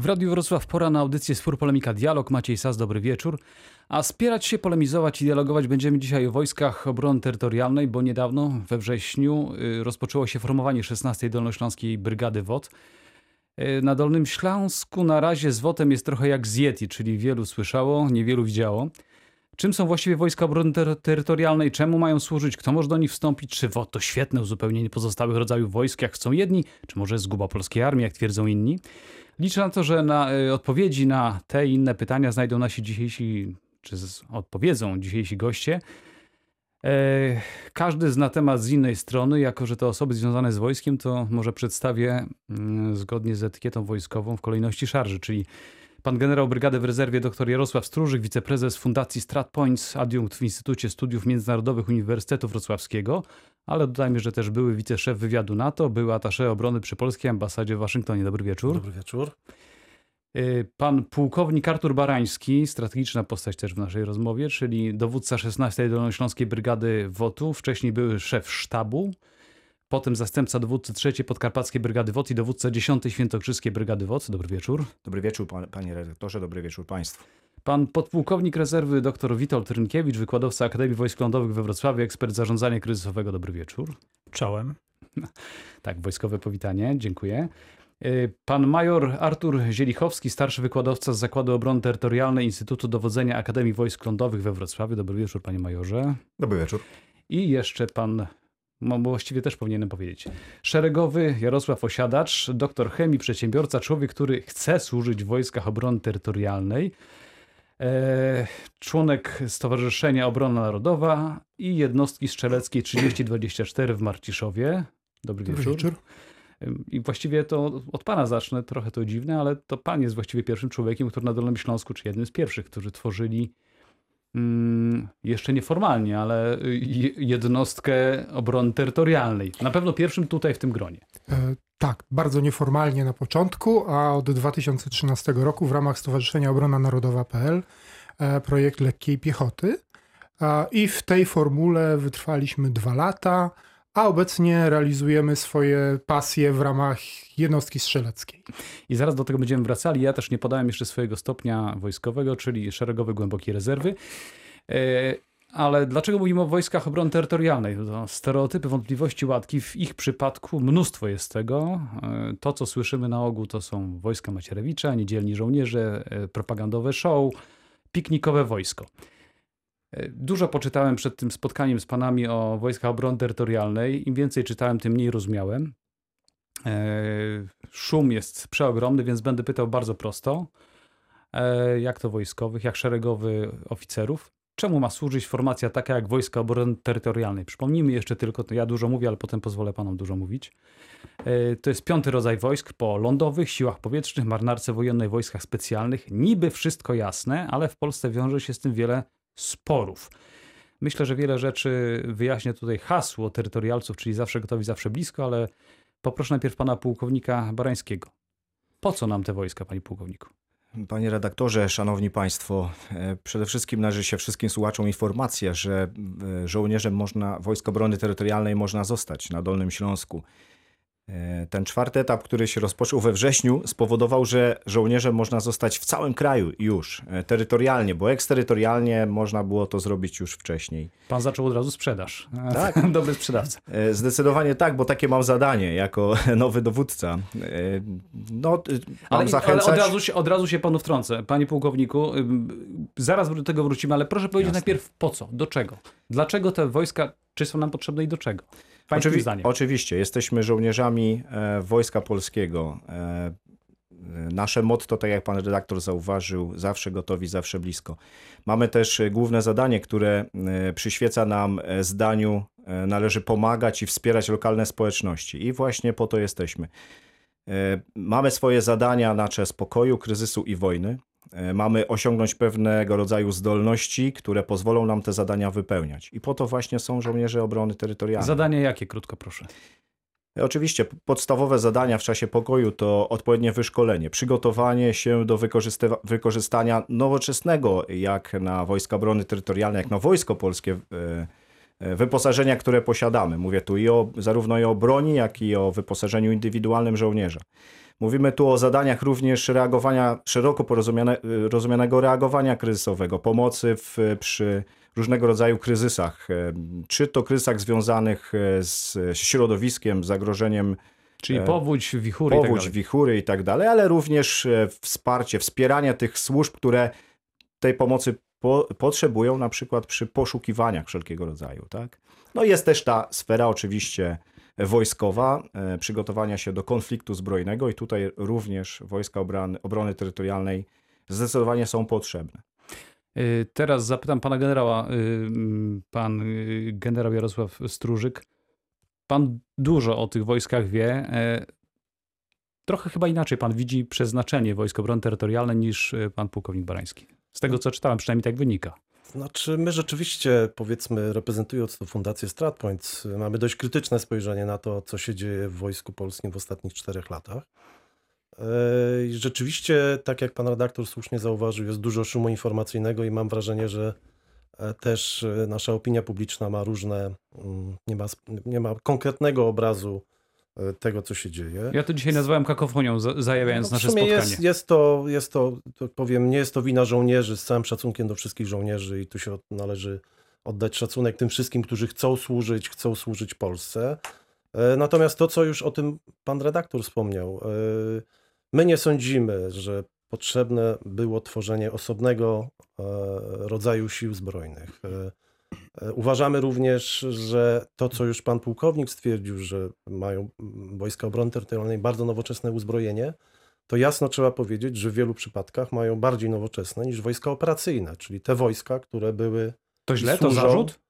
W Radiu Wrocław pora na audycję Spór Polemika Dialog. Maciej Sas, dobry wieczór. A spierać się, polemizować i dialogować będziemy dzisiaj o wojskach obrony terytorialnej, bo niedawno we wrześniu y, rozpoczęło się formowanie 16. Dolnośląskiej Brygady WOT. Y, Na Dolnym Śląsku na razie z WOT-em jest trochę jak z Yeti, czyli wielu słyszało, niewielu widziało. Czym są właściwie wojska obrony ter- terytorialnej? Czemu mają służyć? Kto może do nich wstąpić? Czy WOT to świetne uzupełnienie pozostałych rodzajów wojsk, jak chcą jedni? Czy może zguba polskiej armii, jak twierdzą inni? Liczę na to, że na y, odpowiedzi na te i inne pytania znajdą nasi dzisiejsi, czy z, odpowiedzą dzisiejsi goście. E, każdy zna temat z innej strony, jako że to osoby związane z wojskiem, to może przedstawię mm, zgodnie z etykietą wojskową w kolejności szarży, czyli pan generał brygady w rezerwie dr Jarosław Stróżyk, wiceprezes Fundacji StratPoints, adiunkt w Instytucie Studiów Międzynarodowych Uniwersytetu Wrocławskiego, ale dodajmy, że też były wiceszef wywiadu NATO, był atasze obrony przy polskiej ambasadzie w Waszyngtonie. Dobry wieczór. Dobry wieczór. Y, Pan pułkownik Artur Barański, strategiczna postać też w naszej rozmowie, czyli dowódca 16. Dolnośląskiej Brygady WOT-u, wcześniej były szef sztabu, potem zastępca dowódcy 3. Podkarpackiej Brygady WOT i dowódca 10. Świętokrzyskiej Brygady WOT. Dobry wieczór. Dobry wieczór, pan, panie redaktorze, dobry wieczór państwu. Pan podpułkownik rezerwy dr Witold Rynkiewicz, wykładowca Akademii Wojsk Lądowych we Wrocławiu, ekspert zarządzania kryzysowego. Dobry wieczór. Czołem. Tak, wojskowe powitanie, dziękuję. Y, Pan major Artur Zielichowski, starszy wykładowca z Zakładu Obrony Terytorialnej Instytutu Dowodzenia Akademii Wojsk Lądowych we Wrocławiu. Dobry wieczór, panie majorze. Dobry wieczór. I jeszcze pan, no właściwie też powinienem powiedzieć, szeregowy Jarosław Osiadacz, doktor chemii, przedsiębiorca, człowiek, który chce służyć w wojskach obrony terytorialnej, e, członek Stowarzyszenia Obrona Narodowa i jednostki strzeleckiej 3024 w Marciszowie. Dobry, Dobry wieczór. wieczór. I właściwie to od pana zacznę, trochę to dziwne, ale to pan jest właściwie pierwszym człowiekiem, który na Dolnym Śląsku, czy jednym z pierwszych, którzy tworzyli jeszcze nieformalnie, ale y, je- jednostkę obrony terytorialnej. Na pewno pierwszym tutaj w tym gronie. E, tak, bardzo nieformalnie na początku, a od 2013 roku w ramach Stowarzyszenia Obrona Narodowa.pl e, projekt lekkiej piechoty. A, I w tej formule wytrwaliśmy dwa lata, a obecnie realizujemy swoje pasje w ramach jednostki strzeleckiej. I zaraz do tego będziemy wracali. Ja też nie podałem jeszcze swojego stopnia wojskowego, czyli szeregowy głębokiej rezerwy. E, Ale dlaczego mówimy o wojskach obrony terytorialnej? To stereotypy, wątpliwości, łatki. W ich przypadku mnóstwo jest tego. E, To, co słyszymy na ogół, to są wojska Macierewicza, niedzielni żołnierze, e, propagandowe show, piknikowe wojsko. Dużo poczytałem przed tym spotkaniem z panami o wojskach obrony terytorialnej. Im więcej czytałem, tym mniej rozumiałem. E, Szum jest przeogromny, więc będę pytał bardzo prosto. E, Jak to wojskowych, jak szeregowy oficerów? Czemu ma służyć formacja taka jak Wojska Obrony Terytorialnej? Przypomnijmy jeszcze tylko, ja dużo mówię, ale potem pozwolę panom dużo mówić. E, To jest piąty rodzaj wojsk po lądowych, siłach powietrznych, marynarce wojennej, wojskach specjalnych. Niby wszystko jasne, ale w Polsce wiąże się z tym wiele sporów. Myślę, że wiele rzeczy wyjaśnia tutaj hasło terytorialców, czyli zawsze gotowi, zawsze blisko, ale poproszę najpierw pana pułkownika Barańskiego. Po co nam te wojska, panie pułkowniku? Panie redaktorze, szanowni państwo, e, przede wszystkim należy się wszystkim słuchaczom informacja, że e, żołnierzem można, Wojsk Obrony Terytorialnej można zostać na Dolnym Śląsku. E, Ten czwarty etap, który się rozpoczął we wrześniu, spowodował, że żołnierzem można zostać w całym kraju już, e, terytorialnie, bo eksterytorialnie można było to zrobić już wcześniej. Pan zaczął od razu sprzedaż. Tak. Dobry sprzedawca. E, Zdecydowanie tak, bo takie mam zadanie jako nowy dowódca. No, mam Ale, ale zachęcać. od, razu się, od razu się panu wtrącę, panie pułkowniku. Zaraz do tego wrócimy, ale proszę powiedzieć Jasne. najpierw po co, do czego? Dlaczego te wojska, czy są nam potrzebne i do czego? Pańskim Oczywi- zdaniem. Oczywiście, jesteśmy żołnierzami e, Wojska Polskiego. E, e, nasze motto, tak jak pan redaktor zauważył, zawsze gotowi, zawsze blisko. Mamy też e, główne zadanie, które e, przyświeca nam zdaniu, należy pomagać i wspierać lokalne społeczności. I właśnie po to jesteśmy. Mamy swoje zadania na czas pokoju, kryzysu i wojny. E, Mamy osiągnąć pewnego rodzaju zdolności, które pozwolą nam te zadania wypełniać. I po to właśnie są żołnierze obrony terytorialnej. Zadanie jakie, krótko proszę? Oczywiście podstawowe zadania w czasie pokoju to odpowiednie wyszkolenie, przygotowanie się do wykorzystania nowoczesnego, jak na Wojska Obrony Terytorialnej, jak na Wojsko Polskie, e, e, wyposażenia, które posiadamy. Mówię tu i o, zarówno i o broni, jak i o wyposażeniu indywidualnym żołnierza. Mówimy tu o zadaniach również reagowania, szeroko porozumiane, rozumianego reagowania kryzysowego, pomocy w, przy różnego rodzaju kryzysach, czy to kryzysach związanych e, z środowiskiem, zagrożeniem Czyli E, powódź, wichury i tak powódź, dalej. wichury i tak dalej, ale również e, wsparcie, wspieranie tych służb, które tej pomocy po, potrzebują, na przykład przy poszukiwaniach wszelkiego rodzaju. Tak? No jest też ta sfera oczywiście wojskowa, e, przygotowania się do konfliktu zbrojnego i tutaj również wojska obrony, obrony terytorialnej zdecydowanie są potrzebne. Y, Teraz zapytam pana generała, mm, pan generał Jarosław Strużyk. Pan dużo o tych wojskach wie. e, Trochę chyba inaczej pan widzi przeznaczenie Wojsk Obrony Terytorialnej niż pan pułkownik Barański. Z tego co czytałem, przynajmniej tak wynika. Znaczy, my rzeczywiście, powiedzmy, reprezentując tę fundację StratPoints, mamy dość krytyczne spojrzenie na to, co się dzieje w Wojsku Polskim w ostatnich czterech latach. I Rzeczywiście, tak jak pan redaktor słusznie zauważył, jest dużo szumu informacyjnego i mam wrażenie, że e, też e, nasza opinia publiczna ma różne, mm, nie ma, nie ma konkretnego obrazu tego, co się dzieje. Ja to dzisiaj nazwałem kakofonią, za- zajawiając No, nasze spotkanie. Jest, jest to, jest to, to powiem, nie jest to wina żołnierzy, z całym szacunkiem do wszystkich żołnierzy i tu się należy oddać szacunek tym wszystkim, którzy chcą służyć, chcą służyć Polsce. E, Natomiast to, co już o tym pan redaktor wspomniał, e, my nie sądzimy, że potrzebne było tworzenie osobnego e, rodzaju sił zbrojnych. E, Uważamy również, że to, co już pan pułkownik stwierdził, że mają mm, Wojska Obrony Terytorialnej bardzo nowoczesne uzbrojenie, to jasno trzeba powiedzieć, że w wielu przypadkach mają bardziej nowoczesne niż wojska operacyjne, czyli te wojska, które były. To źle? To służą- zarzut?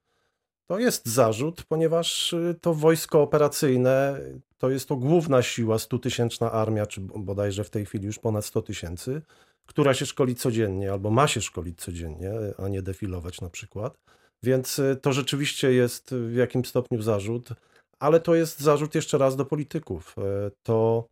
To jest zarzut, ponieważ y, to wojsko operacyjne to jest to główna siła, 100-tysięczna armia, czy bodajże w tej chwili już ponad 100 tysięcy, która się szkoli codziennie albo ma się szkolić codziennie, a nie defilować na przykład. Więc y, to rzeczywiście jest w jakimś stopniu zarzut, ale to jest zarzut jeszcze raz do polityków. Y, To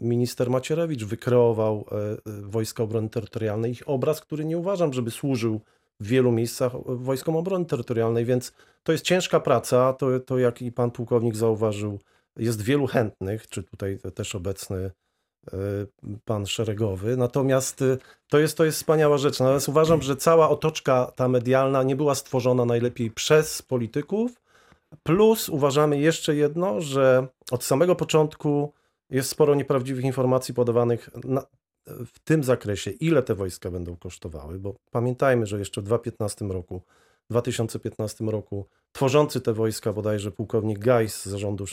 minister Macierewicz wykreował y, Wojska Obrony Terytorialnej, ich obraz, który nie uważam, żeby służył w wielu miejscach Wojskom Obrony Terytorialnej, więc to jest ciężka praca, to, to jak i pan pułkownik zauważył, jest wielu chętnych, czy tutaj też obecny pan szeregowy, natomiast y, to jest, to jest wspaniała rzecz. Natomiast uważam, że cała otoczka ta medialna nie była stworzona najlepiej przez polityków, plus uważamy jeszcze jedno, że od samego początku jest sporo nieprawdziwych informacji podawanych na, w tym zakresie, ile te wojska będą kosztowały, bo pamiętajmy, że jeszcze w 2015 roku, 2015 roku tworzący te wojska, bodajże pułkownik Gajs z zarządu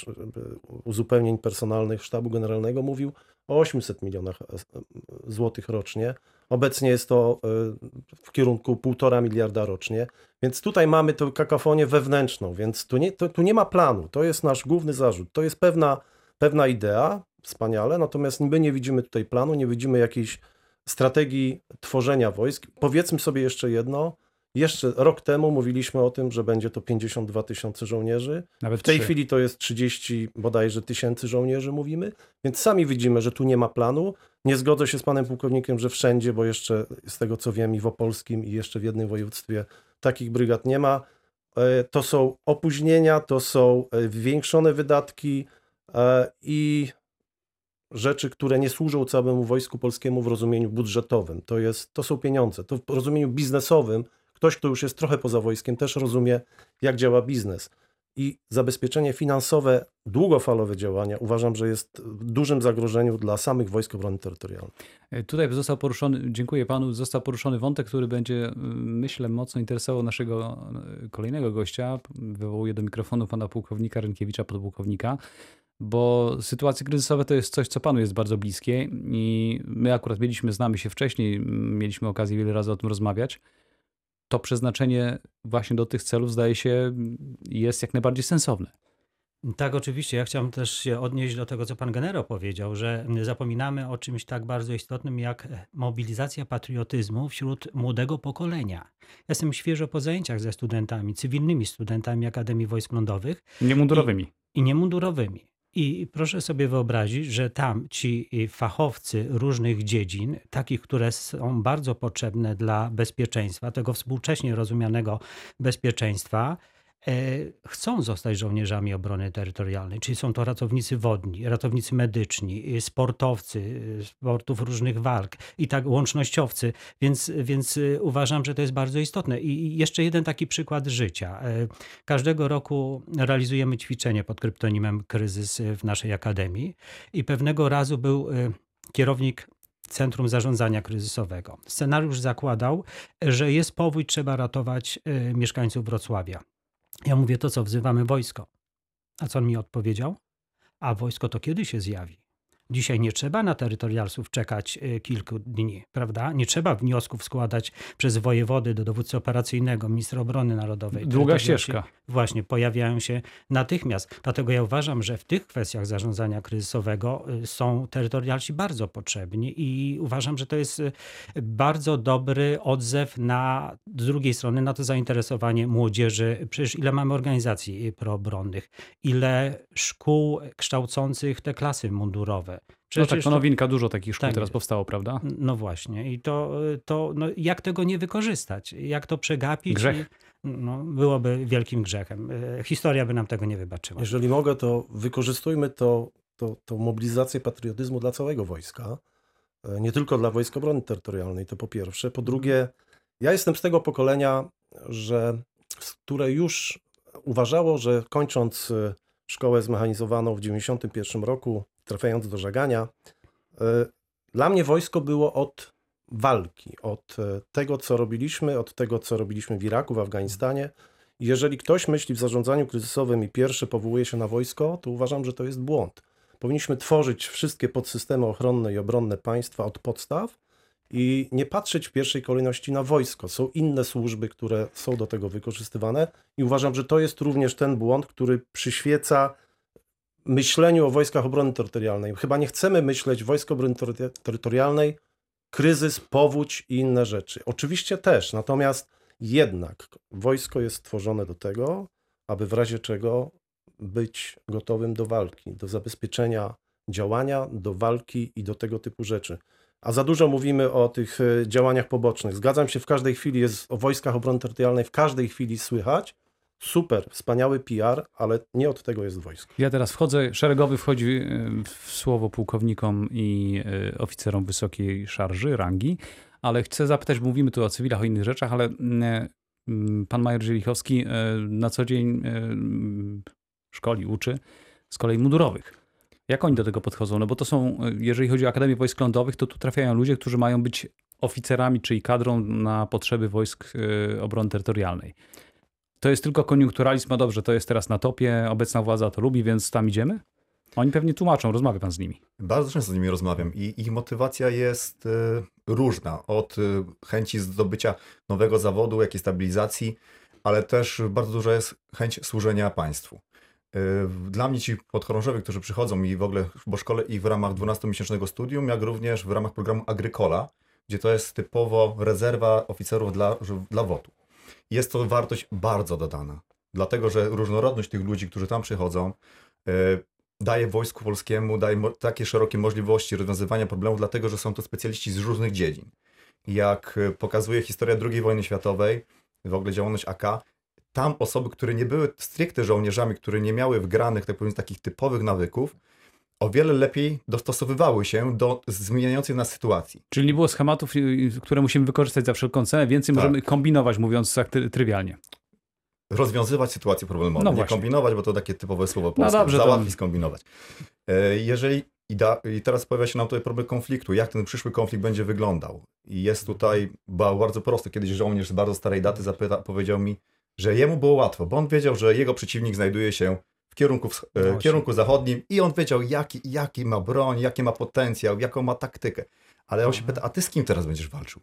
uzupełnień personalnych Sztabu Generalnego mówił o 800 milionach e, złotych rocznie. Obecnie jest to e, w kierunku 1,5 miliarda rocznie, więc tutaj mamy tę kakafonię wewnętrzną, więc tu nie, to, tu nie ma planu. To jest nasz główny zarzut. To jest pewna, pewna idea, wspaniale, natomiast my nie widzimy tutaj planu, nie widzimy jakiejś strategii tworzenia wojsk. Powiedzmy sobie jeszcze jedno. Jeszcze rok temu mówiliśmy o tym, że będzie to 52 tysiące żołnierzy. Nawet W tej trzy. chwili to jest 30 bodajże tysięcy żołnierzy, mówimy, więc sami widzimy, że tu nie ma planu. Nie zgodzę się z panem pułkownikiem, że wszędzie, bo jeszcze z tego co wiem i w Opolskim i jeszcze w jednym województwie takich brygad nie ma. E, To są opóźnienia, to są e, zwiększone wydatki e, i rzeczy, które nie służą całemu Wojsku Polskiemu w rozumieniu budżetowym. To, jest, to są pieniądze. To w rozumieniu biznesowym ktoś, kto już jest trochę poza wojskiem, też rozumie, jak działa biznes. I zabezpieczenie finansowe, długofalowe działania uważam, że jest w dużym zagrożeniu dla samych Wojsk Obrony Terytorialnej. E, Tutaj został poruszony, dziękuję panu, został poruszony wątek, który będzie, myślę, mocno interesował naszego y, kolejnego gościa. Wywołuję do mikrofonu pana pułkownika Rynkiewicza, podpułkownika, bo sytuacje kryzysowe to jest coś, co panu jest bardzo bliskie i my akurat mieliśmy, znamy się wcześniej, mieliśmy okazję wiele razy o tym rozmawiać. To przeznaczenie właśnie do tych celów, zdaje się, jest jak najbardziej sensowne. Tak, oczywiście. Ja chciałem też się odnieść do tego, co pan generał powiedział, że zapominamy o czymś tak bardzo istotnym jak mobilizacja patriotyzmu wśród młodego pokolenia. Jestem świeżo po zajęciach ze studentami, cywilnymi studentami Akademii Wojsk Lądowych Niemundurowymi. i niemundurowymi. I proszę sobie wyobrazić, że tam ci fachowcy różnych dziedzin, takich, które są bardzo potrzebne dla bezpieczeństwa, tego współcześnie rozumianego bezpieczeństwa, chcą zostać żołnierzami obrony terytorialnej, czyli są to ratownicy wodni, ratownicy medyczni, y, sportowcy y, sportów różnych walk i tak łącznościowcy, więc, więc y, uważam, że to jest bardzo istotne. I jeszcze jeden taki przykład życia. E, Każdego roku realizujemy ćwiczenie pod kryptonimem Kryzys w naszej akademii i pewnego razu był e, kierownik Centrum Zarządzania Kryzysowego. Scenariusz zakładał, że jest powódź, trzeba ratować e, mieszkańców Wrocławia. Ja mówię, to co, wzywamy wojsko. A co on mi odpowiedział? A wojsko to kiedy się zjawi? Dzisiaj nie trzeba na terytorialsów czekać e, kilku dni, prawda? Nie trzeba wniosków składać przez wojewody do dowódcy operacyjnego, ministra obrony narodowej. Długa Terytorialsi ścieżka. Właśnie, pojawiają się natychmiast. Dlatego ja uważam, że w tych kwestiach zarządzania kryzysowego y, są terytorialsi bardzo potrzebni i uważam, że to jest y, bardzo dobry odzew na, z drugiej strony, na to zainteresowanie młodzieży. Przecież ile mamy organizacji y, proobronnych, ile szkół kształcących te klasy mundurowe. No Przecież tak, to to- nowinka, dużo takich szkół Tak teraz powstało, prawda? no właśnie. I to, to no jak tego nie wykorzystać? Jak to przegapić? Grzech. I- No, byłoby wielkim grzechem. E, Historia by nam tego nie wybaczyła. Jeżeli mogę, to wykorzystujmy to, to, to mobilizację patriotyzmu dla całego wojska. E, Nie tylko dla Wojsk Obrony Terytorialnej, to po pierwsze. Po drugie, ja jestem z tego pokolenia, że, które już uważało, że kończąc szkołę zmechanizowaną w 91 roku, trafiając do żagania, e, dla mnie wojsko było od walki, od e, tego, co robiliśmy, od tego, co robiliśmy w Iraku, w Afganistanie. Jeżeli ktoś myśli w zarządzaniu kryzysowym i pierwszy powołuje się na wojsko, to uważam, że to jest błąd. Powinniśmy tworzyć wszystkie podsystemy ochronne i obronne państwa od podstaw i nie patrzeć w pierwszej kolejności na wojsko. Są inne służby, które są do tego wykorzystywane i uważam, że to jest również ten błąd, który przyświeca myśleniu o wojskach obrony terytorialnej. Chyba nie chcemy myśleć wojsk obrony tery- terytorialnej, kryzys, powódź i inne rzeczy. Oczywiście też, natomiast jednak wojsko jest stworzone do tego, aby w razie czego być gotowym do walki, do zabezpieczenia działania, do walki i do tego typu rzeczy. A za dużo mówimy o tych e, działaniach pobocznych. Zgadzam się, w każdej chwili jest o wojskach obrony terytorialnej, w każdej chwili słychać. Super, wspaniały PR, ale nie od tego jest wojsko. Ja teraz wchodzę, szeregowy wchodzi y, w słowo pułkownikom i y, oficerom wysokiej szarży, rangi, ale chcę zapytać, mówimy tu o cywilach, o innych rzeczach, ale y, y, pan major Zielichowski y, na co dzień y, szkoli, uczy z kolei mundurowych. Jak oni do tego podchodzą? No bo to są, jeżeli chodzi o Akademię Wojsk Lądowych, to tu trafiają ludzie, którzy mają być oficerami, czyli kadrą na potrzeby wojsk obrony terytorialnej. To jest tylko koniunkturalizm, a dobrze, to jest teraz na topie, obecna władza to lubi, więc tam idziemy? Oni pewnie tłumaczą, rozmawia pan z nimi. Bardzo często z nimi rozmawiam i ich motywacja jest y, różna. Od y, chęci zdobycia nowego zawodu, jakiejś stabilizacji, ale też bardzo duża jest chęć służenia państwu. Y, Dla mnie ci podchorążowie, którzy przychodzą i w ogóle, bo szkole ich w ramach 12-miesięcznego studium, jak również w ramach programu Agrykola, gdzie to jest typowo rezerwa oficerów dla, dla WOT-u. Jest to wartość bardzo dodana, dlatego że różnorodność tych ludzi, którzy tam przychodzą, y, daje Wojsku Polskiemu, daje takie szerokie możliwości rozwiązywania problemów, dlatego że są to specjaliści z różnych dziedzin. Jak y, pokazuje historia II wojny światowej, w ogóle działalność AK, tam osoby, które nie były stricte żołnierzami, które nie miały wgranych, tak powiem, takich typowych nawyków, o wiele lepiej dostosowywały się do zmieniającej nas sytuacji. Czyli nie było schematów, y, y, które musimy wykorzystać za wszelką cenę, więcej Tak. możemy kombinować, mówiąc tak try- trywialnie. rozwiązywać sytuacje problemowe. No nie właśnie. kombinować, bo to takie typowe słowo polskie. dobrze, to- Załatwić, skombinować. E, Jeżeli i, da, i teraz pojawia się nam tutaj problem konfliktu, jak ten przyszły konflikt będzie wyglądał. I jest tutaj ba- bardzo prosto. Kiedyś żołnierz z bardzo starej daty zapyta, powiedział mi, że jemu było łatwo, bo on wiedział, że jego przeciwnik znajduje się kierunku, e, No kierunku zachodnim i on wiedział, jaki, jaki ma broń, jaki ma potencjał, jaką ma taktykę. Ale on się pyta, a ty z kim teraz będziesz walczył?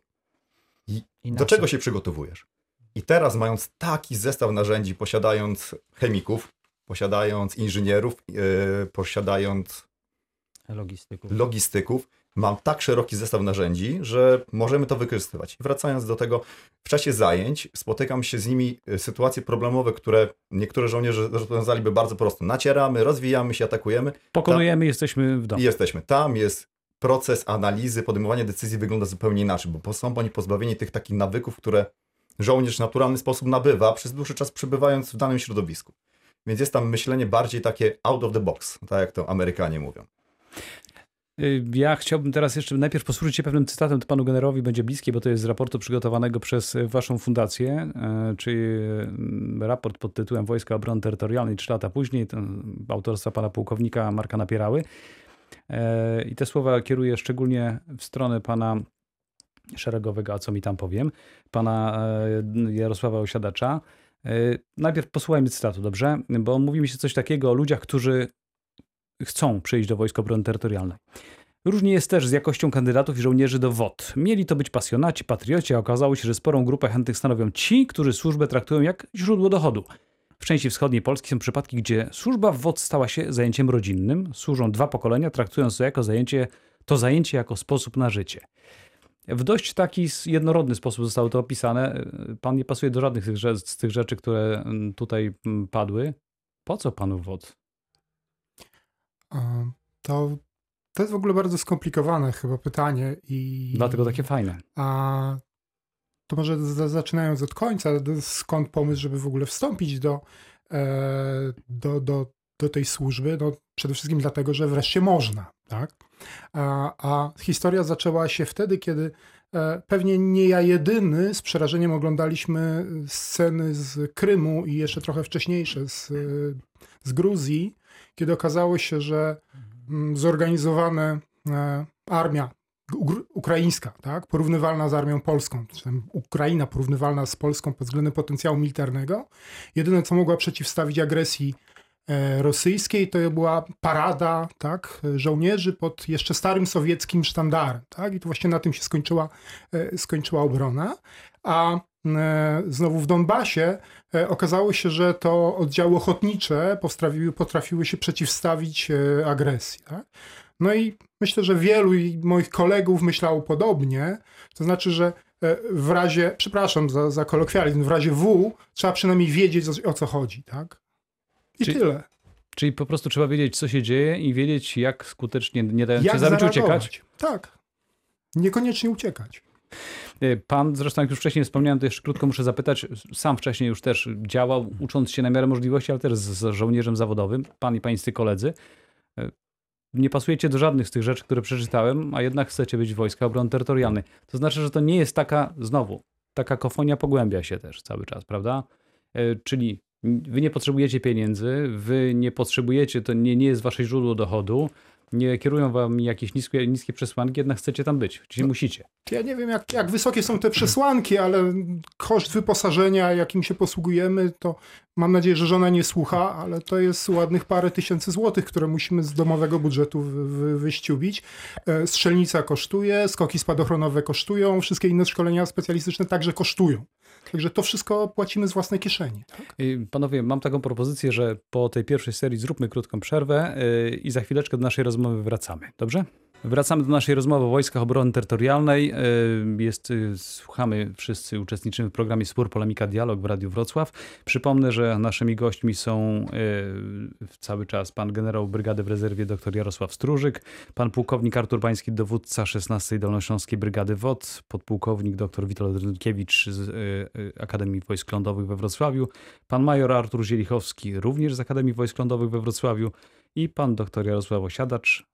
I Do czego się przygotowujesz? I teraz, mając taki zestaw narzędzi, posiadając chemików, posiadając inżynierów, yy, posiadając Logistyków. logistyków, mam tak szeroki zestaw narzędzi, że możemy to wykorzystywać. Wracając do tego, w czasie zajęć spotykam się z nimi y, sytuacje problemowe, które niektóre żołnierze rozwiązaliby bardzo prosto. Nacieramy, rozwijamy się, atakujemy Pokonujemy, jesteśmy w domu. jesteśmy. Tam jest proces analizy, podejmowanie decyzji wygląda zupełnie inaczej, bo są oni pozbawieni tych takich nawyków, które żołnierz w naturalny sposób nabywa przez dłuższy czas przebywając w danym środowisku. Więc jest tam myślenie bardziej takie out of the box, tak jak to Amerykanie mówią. Y, Ja chciałbym teraz jeszcze najpierw posłużyć się pewnym cytatem, to panu generowi będzie bliskie, bo to jest z raportu przygotowanego przez y, waszą fundację, e, czyli raport pod tytułem Wojska Obrony Terytorialnej 3 lata później, to autorstwa pana pułkownika Marka Napierały. I te słowa kieruję szczególnie w stronę pana szeregowego, a co mi tam powiem, pana Jarosława Osiadacza. Najpierw posłuchajmy cytatu, dobrze? Bo mówi mi się coś takiego o ludziach, którzy chcą przyjść do Wojsk Obrony Terytorialnej. Różnie jest też z jakością kandydatów i żołnierzy do WOT. Mieli to być pasjonaci, patrioci, a okazało się, że sporą grupę chętnych stanowią ci, którzy służbę traktują jak źródło dochodu. W części wschodniej Polski są przypadki, gdzie służba w WOT stała się zajęciem rodzinnym, służą dwa pokolenia, traktując to jako zajęcie, to zajęcie jako sposób na życie. W dość taki jednorodny sposób zostało to opisane. Pan nie pasuje do żadnych z tych rze- z tych rzeczy, które mm, tutaj mm, padły. Po co panu WOT? To, to jest w ogóle bardzo skomplikowane chyba pytanie i... Dlatego takie fajne. A to może za- zaczynając od końca, skąd pomysł, żeby w ogóle wstąpić do, e, do, do, do tej służby? No, przede wszystkim dlatego, że wreszcie można, tak? A, a historia zaczęła się wtedy, kiedy e, pewnie nie ja jedyny z przerażeniem oglądaliśmy sceny z Krymu i jeszcze trochę wcześniejsze z, z Gruzji, kiedy okazało się, że mm, zorganizowane e, armia ukraińska, tak, porównywalna z armią polską, czy Ukraina porównywalna z Polską pod względem potencjału militarnego. Jedyne, co mogła przeciwstawić agresji e, rosyjskiej, to była parada tak, żołnierzy pod jeszcze starym sowieckim sztandarem. Tak, I to właśnie na tym się skończyła, e, skończyła obrona. A znowu w Donbasie e, okazało się, że to oddziały ochotnicze potrafiły, potrafiły się przeciwstawić e, agresji. Tak? No i myślę, że wielu moich kolegów myślało podobnie. To znaczy, że e, w razie, przepraszam za, za kolokwializm, w razie W trzeba przynajmniej wiedzieć o, o co chodzi, tak? I Czyli- tyle. Czyli po prostu trzeba wiedzieć, co się dzieje i wiedzieć, jak skutecznie, nie dając się Jak zabić, zareagować? uciekać. Tak. Niekoniecznie uciekać. Y, Pan, zresztą jak już wcześniej wspomniałem, to jeszcze krótko muszę zapytać, sam wcześniej już też działał, ucząc się na miarę możliwości, ale też z, żołnierzem zawodowym, pan i pańscy koledzy. Y, Nie pasujecie do żadnych z tych rzeczy, które przeczytałem, a jednak chcecie być Wojska Obrony Terytorialnej. To znaczy, że to nie jest taka, znowu, ta kakofonia pogłębia się też cały czas, prawda? Y, Czyli wy nie potrzebujecie pieniędzy, wy nie potrzebujecie, to nie, nie jest wasze źródło dochodu, nie kierują wam jakieś niskie, niskie przesłanki, jednak chcecie tam być, czyli musicie. Ja nie wiem, jak, jak wysokie są te przesłanki, ale koszt wyposażenia, jakim się posługujemy, to mam nadzieję, że żona nie słucha, ale to jest ładnych parę tysięcy złotych, które musimy z domowego budżetu wy, wy, wyściubić. E, Strzelnica kosztuje, skoki spadochronowe kosztują, wszystkie inne szkolenia specjalistyczne także kosztują. Także to wszystko płacimy z własnej kieszeni. Tak? Panowie, mam taką propozycję, że po tej pierwszej serii zróbmy krótką przerwę y, i za chwileczkę do naszej rozmowy wracamy. Dobrze? Wracamy do naszej rozmowy o Wojskach Obrony Terytorialnej. Y, Jest, y, słuchamy, wszyscy uczestniczymy w programie Spór, Polemika, Dialog w Radiu Wrocław. Przypomnę, że naszymi gośćmi są y, cały czas pan generał Brygady w rezerwie dr Jarosław Stróżyk, pan pułkownik Artur Bański, dowódca 16 Dolnośląskiej Brygady WOT, podpułkownik dr Witold Rynkiewicz z Akademii Wojsk Lądowych we Wrocławiu, pan major Artur Zielichowski, również z Akademii Wojsk Lądowych we Wrocławiu i pan dr Jarosław Osiadacz,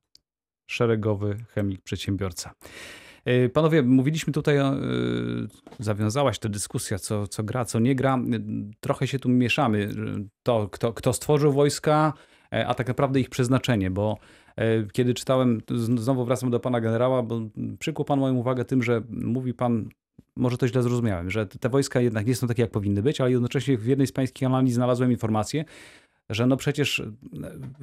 szeregowy chemik, przedsiębiorca. Y, Panowie, mówiliśmy tutaj, y, zawiązałaś ta dyskusja, co, co gra, co nie gra. Y, Trochę się tu mieszamy. To, kto, kto stworzył wojska, e, a tak naprawdę ich przeznaczenie, bo e, kiedy czytałem, znowu wracam do pana generała, bo przykuł pan moją uwagę tym, że mówi pan, może to źle zrozumiałem, że te wojska jednak nie są takie, jak powinny być, ale jednocześnie w jednej z pańskich analiz znalazłem informację, że no przecież e,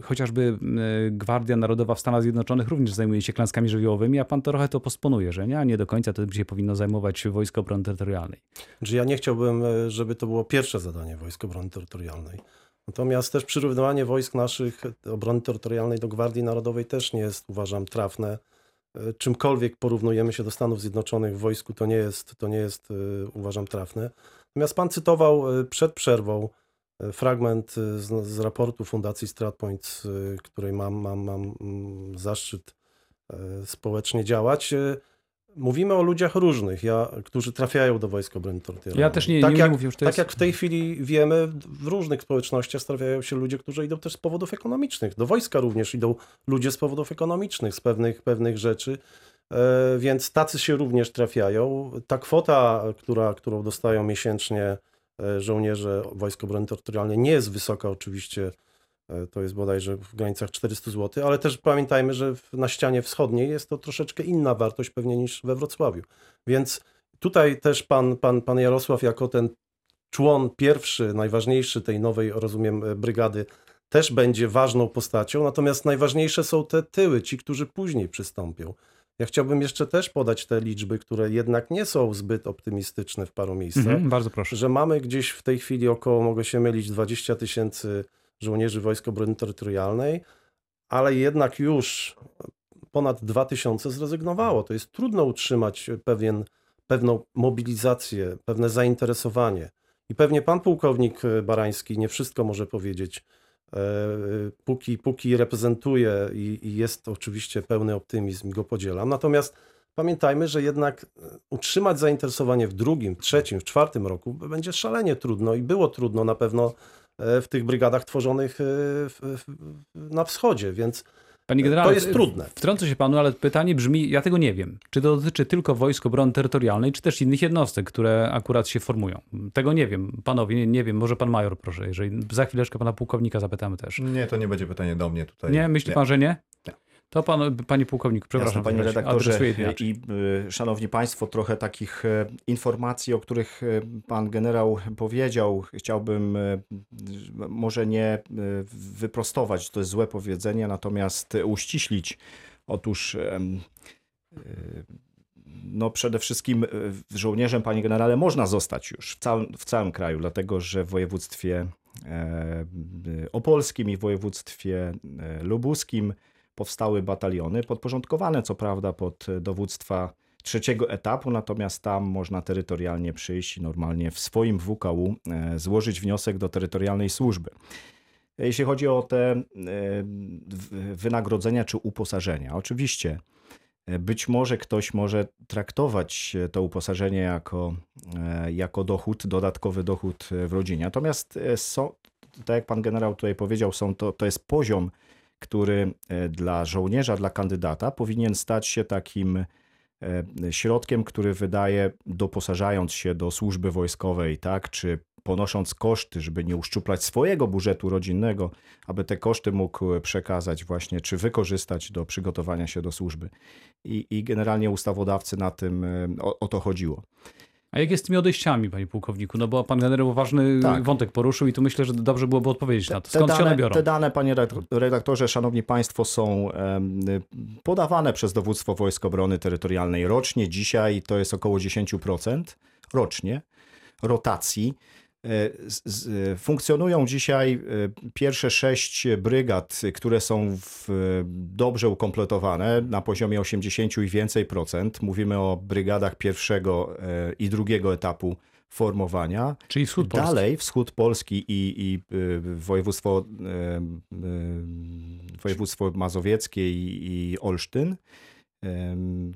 chociażby e, Gwardia Narodowa w Stanach Zjednoczonych również zajmuje się klęskami żywiołowymi, a pan to trochę to posponuje, że nie, a nie do końca to się powinno zajmować Wojsko Obrony Terytorialnej. Że ja nie chciałbym, e, żeby to było pierwsze zadanie Wojsk Obrony Terytorialnej. Natomiast też przyrównywanie wojsk naszych obrony terytorialnej do Gwardii Narodowej też nie jest, uważam, trafne. Czymkolwiek porównujemy się do Stanów Zjednoczonych w wojsku, to nie jest, to nie jest uważam, trafne. Natomiast pan cytował przed przerwą fragment e, z, z raportu Fundacji StratPoints, e, której mam, mam, mam mm, zaszczyt e, społecznie działać. E, Mówimy o ludziach różnych, ja, którzy trafiają do Wojsk Obrony. Ja też nie, tak nie, jak, nie mówię, to tak jest... jak w tej chwili wiemy, w różnych społecznościach trafiają się ludzie, którzy idą też z powodów ekonomicznych. Do wojska również idą ludzie z powodów ekonomicznych, z pewnych, pewnych rzeczy, e, więc tacy się również trafiają. Ta kwota, która, którą dostają miesięcznie e, żołnierze Wojsk Obrony Terytorialnej nie jest wysoka oczywiście, e, to jest bodajże w granicach 400 zł, ale też pamiętajmy, że na ścianie wschodniej jest to troszeczkę inna wartość pewnie niż we Wrocławiu. Więc tutaj też pan, pan, pan Jarosław jako ten człon pierwszy, najważniejszy tej nowej, rozumiem, e, brygady, też będzie ważną postacią, natomiast najważniejsze są te tyły, ci, którzy później przystąpią. Ja chciałbym jeszcze też podać te liczby, które jednak nie są zbyt optymistyczne w paru miejscach Mhm, bardzo proszę. że mamy gdzieś w tej chwili około, mogę się mylić, 20 tysięcy żołnierzy Wojsk Obrony Terytorialnej, ale jednak już ponad 2 tysiące zrezygnowało. To jest trudno utrzymać pewien, pewną mobilizację, pewne zainteresowanie. I pewnie pan pułkownik Barański nie wszystko może powiedzieć, póki, póki reprezentuje i, i jest oczywiście pełny optymizm, go podzielam. Natomiast pamiętajmy, że jednak e, utrzymać zainteresowanie w drugim, trzecim, w czwartym roku będzie szalenie trudno i było trudno na pewno e, w tych brygadach tworzonych e, na wschodzie, więc Panie generale, to jest trudne. Wtrącę się panu, ale pytanie brzmi, ja tego nie wiem. Czy to dotyczy tylko Wojsk Obrony Terytorialnej, czy też innych jednostek, które akurat się formują? Tego nie wiem. Panowie, nie, nie wiem. Może pan major, proszę. Jeżeli za chwileczkę pana pułkownika zapytamy też. Nie, to nie będzie pytanie do mnie tutaj. Nie? Myśli pan, że nie? To pan, panie pułkowniku, przepraszam. Jasne, panie redaktorze i y, szanowni państwo, trochę takich e, informacji, o których e, pan generał powiedział, chciałbym może nie wyprostować, to jest złe powiedzenie, natomiast uściślić. Otóż no przede wszystkim żołnierzem, panie generale, można zostać już w całym, w całym kraju, dlatego że w województwie e, opolskim i w województwie e, lubuskim powstały bataliony, podporządkowane co prawda pod dowództwa trzeciego etapu, natomiast tam można terytorialnie przyjść i normalnie w swoim WKU e, złożyć wniosek do terytorialnej służby. Jeśli chodzi o te e, wynagrodzenia czy uposażenia, oczywiście e, być może ktoś może traktować to uposażenie jako, jako dochód, dodatkowy dochód w rodzinie. Natomiast są, tak jak pan generał tutaj powiedział, są to, to jest poziom który e, dla żołnierza, dla kandydata powinien stać się takim e, środkiem, który wydaje, doposażając się do służby wojskowej, tak, czy ponosząc koszty, żeby nie uszczuplać swojego budżetu rodzinnego, aby te koszty mógł przekazać właśnie, czy wykorzystać do przygotowania się do służby. I, i generalnie ustawodawcy na tym e, o, o to chodziło. A jak jest z tymi odejściami, panie pułkowniku? No bo pan generał ważny Tak. wątek poruszył i tu myślę, że dobrze byłoby odpowiedzieć na to. Te Skąd się dane, one biorą? te dane, panie redaktor- redaktorze, szanowni państwo, są podawane przez Dowództwo Wojsk Obrony Terytorialnej rocznie. Dzisiaj to jest około 10% rocznie rotacji. E, Funkcjonują dzisiaj e, pierwsze sześć brygad, które są w, dobrze ukompletowane na poziomie 80 i więcej procent. Mówimy o brygadach pierwszego e, i drugiego etapu formowania. Czyli wschód Polski. Dalej wschód Polski i, i województwo, województwo mazowieckie i, i Olsztyn,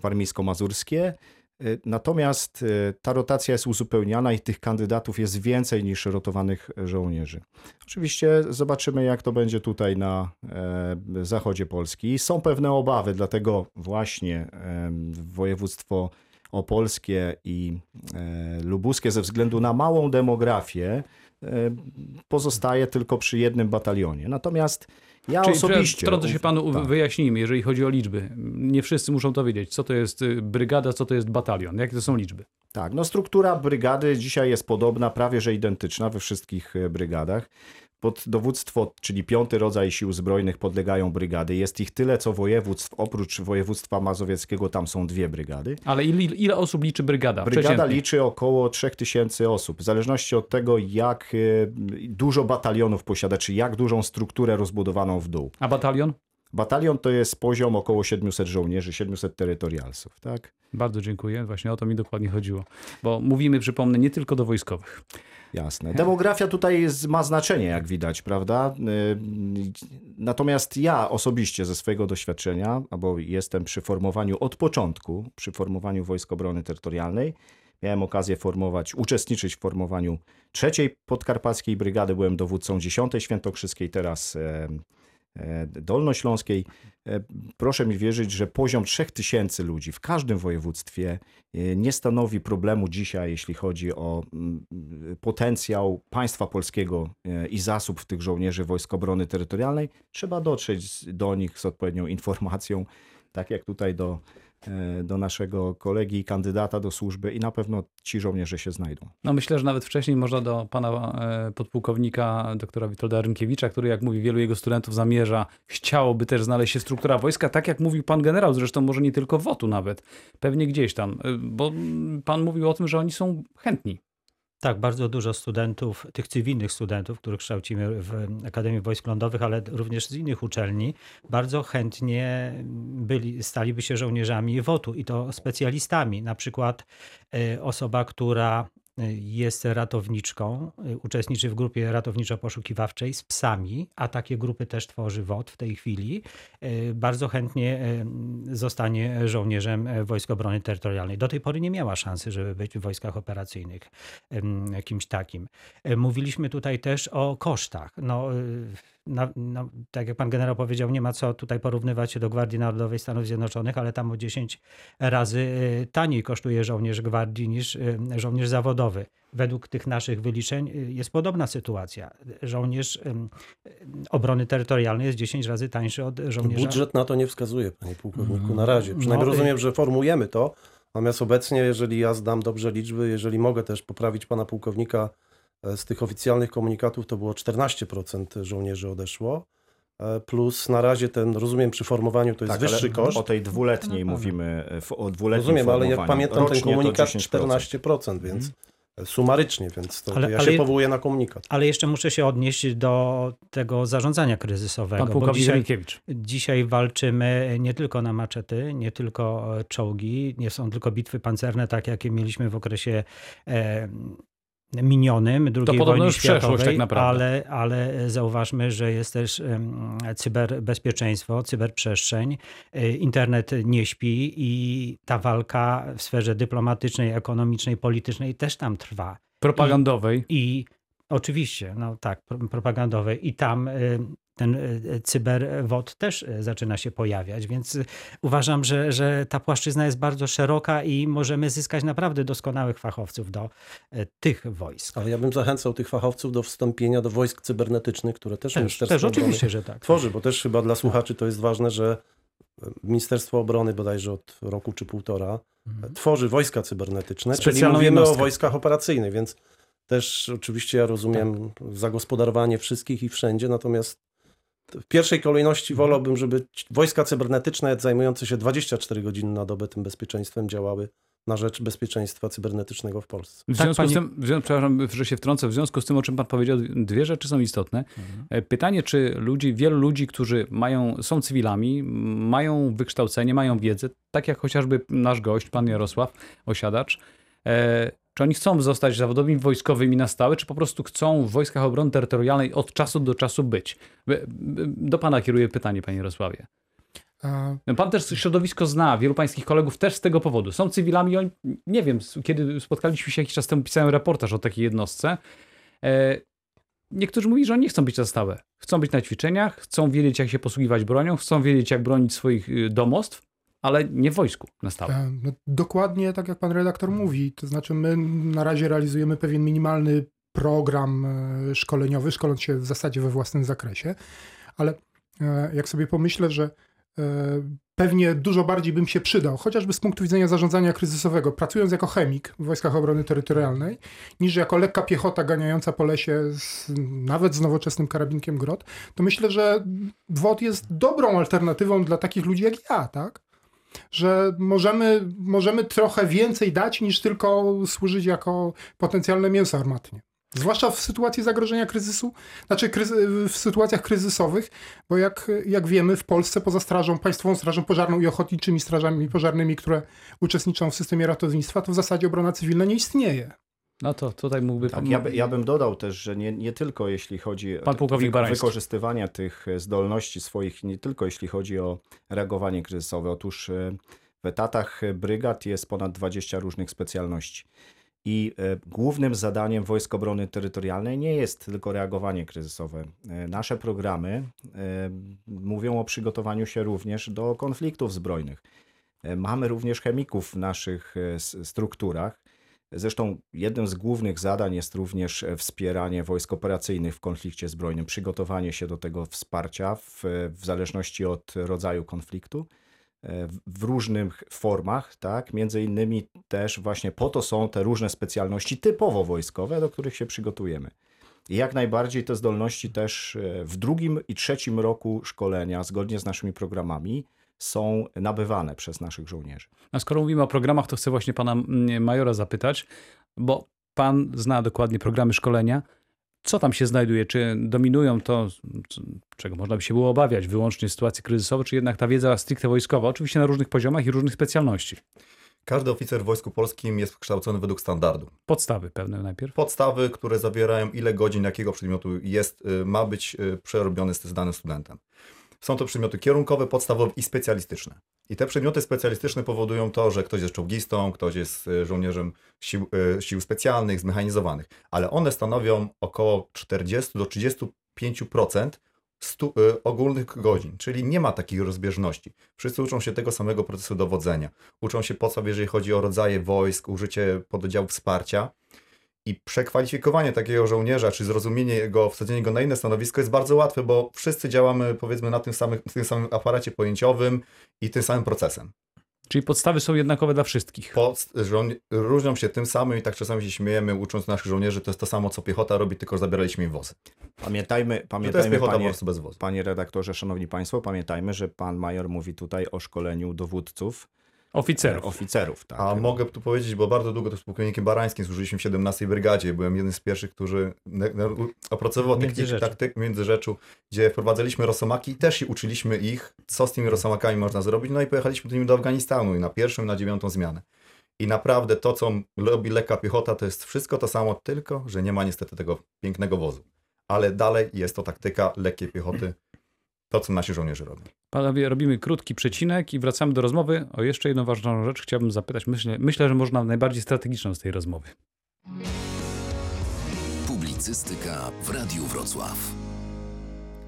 warmińsko-mazurskie. Y, Natomiast y, ta rotacja jest uzupełniana i tych kandydatów jest więcej niż rotowanych żołnierzy. Oczywiście zobaczymy, jak to będzie tutaj na e, zachodzie Polski. Są pewne obawy, dlatego właśnie e, województwo opolskie i e, lubuskie ze względu na małą demografię e, pozostaje tylko przy jednym batalionie. Natomiast ja Czyli osobiście... wtrącę się panu, tak. wyjaśnijmy, jeżeli chodzi o liczby. Nie wszyscy muszą to wiedzieć, co to jest y, brygada, co to jest batalion, jakie to są liczby. Tak, no struktura brygady dzisiaj jest podobna, prawie że identyczna we wszystkich e, brygadach. Pod dowództwo, czyli piąty rodzaj sił zbrojnych podlegają brygady. Jest ich tyle co województw. Oprócz województwa mazowieckiego tam są dwie brygady. Ale ile, ile osób liczy brygada? Brygada liczy około 3000 osób. W zależności od tego, jak e, dużo batalionów posiada, czy jak dużą strukturę rozbudowaną w dół. A batalion? Batalion to jest poziom około 700 żołnierzy, 700 terytorialsów, tak? Bardzo dziękuję. Właśnie o to mi dokładnie chodziło. Bo mówimy, przypomnę, nie tylko do wojskowych. Jasne. Demografia tutaj jest, ma znaczenie, jak widać, prawda? Y, Natomiast ja osobiście ze swojego doświadczenia, bo jestem przy formowaniu od początku, przy formowaniu Wojsk Obrony Terytorialnej, miałem okazję formować, uczestniczyć w formowaniu trzeciej podkarpackiej brygady, byłem dowódcą 10 Świętokrzyskiej, teraz Dolnośląskiej. E, Proszę mi wierzyć, że poziom 3000 ludzi w każdym województwie e, nie stanowi problemu dzisiaj, jeśli chodzi o mm, potencjał państwa polskiego e, i zasób tych żołnierzy Wojsk Obrony Terytorialnej. Trzeba dotrzeć do nich z odpowiednią informacją, tak jak tutaj do, e, do naszego kolegi kandydata do służby i na pewno ci żołnierze się znajdą. No myślę, że nawet wcześniej można do pana e, podpułkownika doktora Witolda Rynkiewicza, który jak mówi, wielu jego studentów zamierza, chciałoby też znaleźć się struktura wojska, tak jak mówił pan generał, zresztą może nie tylko WOT-u nawet, pewnie gdzieś tam, e, bo mm, pan mówił o tym, że oni są chętni. Tak, bardzo dużo studentów, tych cywilnych studentów, których kształcimy w Akademii Wojsk Lądowych, ale również z innych uczelni, bardzo chętnie byli, staliby się żołnierzami WOT-u i to specjalistami. Na przykład e, osoba, która jest ratowniczką, e, uczestniczy w grupie ratowniczo-poszukiwawczej z psami, a takie grupy też tworzy WOT w tej chwili, e, bardzo chętnie e, zostanie żołnierzem Wojsk Obrony Terytorialnej. Do tej pory nie miała szansy, żeby być w wojskach operacyjnych kimś takim. Mówiliśmy tutaj też o kosztach. No, na, no, tak jak pan generał powiedział, nie ma co tutaj porównywać się do Gwardii Narodowej Stanów Zjednoczonych, ale tam o 10 razy y, taniej kosztuje żołnierz gwardii niż y, żołnierz zawodowy. Według tych naszych wyliczeń y, jest podobna sytuacja. Żołnierz obrony terytorialnej jest 10 razy tańszy od żołnierza. Budżet na to nie wskazuje, panie pułkowniku, na razie. Przynajmniej No, rozumiem, że formujemy to. Natomiast obecnie, jeżeli ja zdam dobrze liczby, jeżeli mogę też poprawić pana pułkownika z tych oficjalnych komunikatów, to było 14% żołnierzy odeszło. E, Plus na razie ten, rozumiem, przy formowaniu to jest Tak, wyższy koszt. O tej dwuletniej na pewno. mówimy, e, o dwuletnim Rozumiem, ale jak pamiętam ten Rocznie komunikat 10%. 14%, więc sumarycznie, więc to, Ale- to ja ale- się powołuję na komunikat. Ale jeszcze muszę się odnieść do tego zarządzania kryzysowego. Pan bo dzisiaj. Dzisiaj walczymy nie tylko na maczety, nie tylko e, czołgi, nie są tylko bitwy pancerne, tak jakie mieliśmy w okresie e, minionym II podobno wojny przeszłość światowej, tak naprawdę. ale, ale zauważmy, że jest też cyberbezpieczeństwo, cyberprzestrzeń, e, internet nie śpi i ta walka w sferze dyplomatycznej, ekonomicznej, politycznej też tam trwa. Propagandowej. I oczywiście, no tak, pro- propagandowe. I tam y, ten y, cyberwod też y, zaczyna się pojawiać, więc uważam, że, że ta płaszczyzna jest bardzo szeroka i możemy zyskać naprawdę doskonałych fachowców do tych wojsk. Ale ja bym zachęcał tych fachowców do wstąpienia do wojsk cybernetycznych, które też, Też, Ministerstwo też oczywiście, że tak. tworzy, bo też chyba dla słuchaczy to jest ważne, że Ministerstwo Obrony bodajże od roku czy półtora Mhm. tworzy wojska cybernetyczne, czyli Specjalną mówimy o jednostkę. wojskach operacyjnych, więc też oczywiście ja rozumiem zagospodarowanie wszystkich i wszędzie, natomiast w pierwszej kolejności wolałbym, żeby wojska cybernetyczne zajmujące się 24 godziny na dobę tym bezpieczeństwem działały na rzecz bezpieczeństwa cybernetycznego w Polsce. W Tak, związku z panie- tym, w związku, przepraszam, że się wtrącę, w związku z tym, o czym pan powiedział, dwie rzeczy są istotne. E, Pytanie, czy ludzi, wielu ludzi, którzy mają, są cywilami, mają wykształcenie, mają wiedzę, tak jak chociażby nasz gość, pan Jarosław Osiadacz, e, czy oni chcą zostać zawodowymi wojskowymi na stałe, czy po prostu chcą w Wojskach Obrony Terytorialnej od czasu do czasu być? By- by- Do pana kieruję pytanie, panie Jarosławie. A Pan też środowisko zna, wielu pańskich kolegów też z tego powodu. Są cywilami, oni, nie wiem, kiedy spotkaliśmy się jakiś czas temu, pisałem reportaż o takiej jednostce. E, niektórzy mówili, że oni nie chcą być na stałe. Chcą być na ćwiczeniach, chcą wiedzieć, jak się posługiwać bronią, chcą wiedzieć, jak bronić swoich y, domostw, ale nie w wojsku na stałe. E, No, dokładnie tak jak pan redaktor mówi. To znaczy, my na razie realizujemy pewien minimalny program e, szkoleniowy, szkoląc się w zasadzie we własnym zakresie, ale e, jak sobie pomyślę, że e, pewnie dużo bardziej bym się przydał, chociażby z punktu widzenia zarządzania kryzysowego, pracując jako chemik w Wojskach Obrony Terytorialnej, niż jako lekka piechota ganiająca po lesie, z, nawet z nowoczesnym karabinkiem grot, to myślę, że WOD jest dobrą alternatywą dla takich ludzi jak ja, tak? Że możemy, możemy trochę więcej dać niż tylko służyć jako potencjalne mięso armatnie. Zwłaszcza w sytuacji zagrożenia kryzysu, znaczy kryzy, w sytuacjach kryzysowych, bo jak, jak wiemy, w Polsce poza Strażą Państwową, Strażą Pożarną i ochotniczymi strażami pożarnymi, które uczestniczą w systemie ratownictwa, to w zasadzie obrona cywilna nie istnieje. No to tutaj mógłby Tak, ja, by, ja bym dodał też, że nie, nie tylko jeśli chodzi o wykorzystywanie tych zdolności swoich, nie tylko jeśli chodzi o reagowanie kryzysowe. Otóż e, w etatach brygad jest ponad 20 różnych specjalności. I e, głównym zadaniem Wojsk Obrony Terytorialnej nie jest tylko reagowanie kryzysowe. E, Nasze programy e, mówią o przygotowaniu się również do konfliktów zbrojnych. E, Mamy również chemików w naszych e, strukturach. Zresztą jednym z głównych zadań jest również e, wspieranie wojsk operacyjnych w konflikcie zbrojnym, przygotowanie się do tego wsparcia w, w zależności od rodzaju konfliktu e, w- różnych formach, tak? Między innymi też właśnie po to są te różne specjalności typowo wojskowe, do których się przygotujemy. I jak najbardziej te zdolności też e, w drugim i trzecim roku szkolenia, zgodnie z naszymi programami, są nabywane przez naszych żołnierzy. A skoro mówimy o programach, to chcę właśnie pana mm, majora zapytać, bo pan zna dokładnie programy szkolenia. Co tam się znajduje? Czy dominują to, czego można by się było obawiać, wyłącznie sytuacje kryzysowe, czy jednak ta wiedza stricte wojskowa? Oczywiście na różnych poziomach i różnych specjalności. Każdy oficer w Wojsku Polskim jest kształcony według standardu. Podstawy pewne najpierw. Podstawy, które zawierają ile godzin jakiego przedmiotu jest, y, ma być y, przerobiony z danym studentem. Są to przedmioty kierunkowe, podstawowe i specjalistyczne. I te przedmioty specjalistyczne powodują to, że ktoś jest czołgistą, ktoś jest y, żołnierzem sił, y, sił specjalnych, zmechanizowanych, ale one stanowią około 40 do 35% stu, y, ogólnych godzin, czyli nie ma takiej rozbieżności. Wszyscy uczą się tego samego procesu dowodzenia. Uczą się podstaw, jeżeli chodzi o rodzaje wojsk, użycie pododdziałów wsparcia. I przekwalifikowanie takiego żołnierza, czy zrozumienie jego, wsadzenie go na inne stanowisko jest bardzo łatwe, bo wszyscy działamy powiedzmy na tym samym, tym samym aparacie pojęciowym i tym samym procesem. Czyli podstawy są jednakowe dla wszystkich. Pod, różnią się tym samym i tak czasami się śmiejemy, ucząc naszych żołnierzy, to jest to samo, co piechota robi, tylko zabieraliśmy im wozy. Pamiętajmy, Że to jest pamiętajmy piechota po panie, prostu bez wozu. panie redaktorze, szanowni państwo, pamiętajmy, że pan major mówi tutaj o szkoleniu dowódców, Oficerów. oficerów. Tak. A mogę tu powiedzieć, bo bardzo długo to z pułkownikiem Barańskim służyliśmy w 17 Brygadzie. Byłem jednym z pierwszych, którzy opracowywał technikę Międzyrzeczu. taktyk międzyrzeczu, gdzie wprowadzaliśmy rosamaki i też uczyliśmy ich, co z tymi rosamakami można zrobić. No i pojechaliśmy z nimi do Afganistanu i na pierwszą na dziewiątą zmianę. I naprawdę to, co robi lekka piechota, to jest wszystko to samo, tylko że nie ma niestety tego pięknego wozu. Ale dalej jest to taktyka lekkiej piechoty, to co nasi żołnierze robią. Panowie, robimy krótki przecinek i wracamy do rozmowy. O jeszcze jedną ważną rzecz chciałbym zapytać. Myślę, myślę że można najbardziej strategiczną z tej rozmowy. Publicystyka w Radiu Wrocław.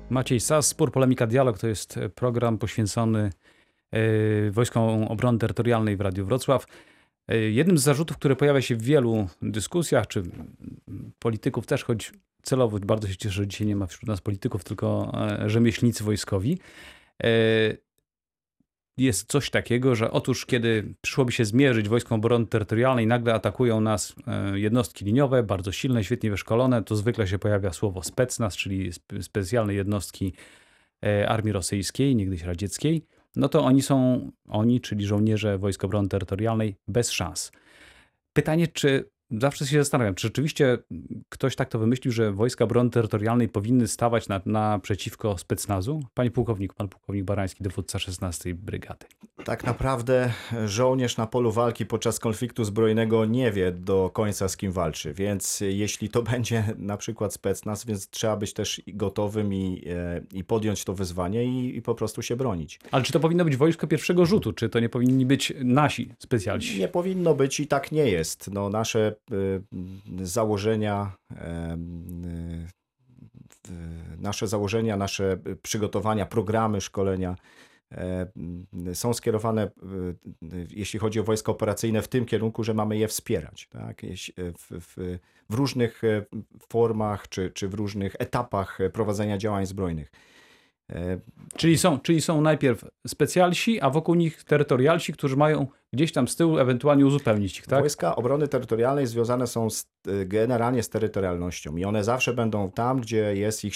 Maciej Sas, Spór, Polemika, Dialog to jest program poświęcony e, Wojskom Obrony Terytorialnej w Radiu Wrocław. E, Jednym z zarzutów, które pojawia się w wielu dyskusjach, czy polityków też, choć celowo bardzo się cieszę, że dzisiaj nie ma wśród nas polityków, tylko e, rzemieślnicy wojskowi, e, jest coś takiego, że otóż kiedy przyszłoby się zmierzyć Wojskom Obrony Terytorialnej, nagle atakują nas jednostki liniowe, bardzo silne, świetnie wyszkolone, to zwykle się pojawia słowo specnaz, czyli spe- specjalne jednostki armii rosyjskiej, niegdyś radzieckiej, no to oni są, oni, czyli żołnierze Wojsk Obrony Terytorialnej, bez szans. Pytanie, czy zawsze się zastanawiam, czy rzeczywiście ktoś tak to wymyślił, że Wojska Obrony Terytorialnej powinny stawać na, naprzeciwko specnazu? Panie pułkownik, pan pułkownik Barański, dowódca 16 Brygady. Tak naprawdę żołnierz na polu walki podczas konfliktu zbrojnego nie wie do końca z kim walczy, więc jeśli to będzie na przykład specnaz, więc trzeba być też gotowym i, e, i podjąć to wyzwanie i, i po prostu się bronić. Ale czy to powinno być wojsko pierwszego rzutu? Czy to nie powinni być nasi specjalci? Nie powinno być i tak nie jest. No, nasze założenia, em, y, y, nasze założenia, nasze przygotowania, programy szkolenia są skierowane, y, y, jeśli chodzi o wojska operacyjne, w tym kierunku, że mamy je wspierać. Tak? W, w, w różnych formach czy, czy w różnych etapach prowadzenia działań zbrojnych. Czyli są, czyli są najpierw specjalsi, a wokół nich terytorialsi, którzy mają gdzieś tam z tyłu ewentualnie uzupełnić ich, tak? Wojska Obrony Terytorialnej związane są z, y, generalnie z terytorialnością i one zawsze będą tam, gdzie jest ich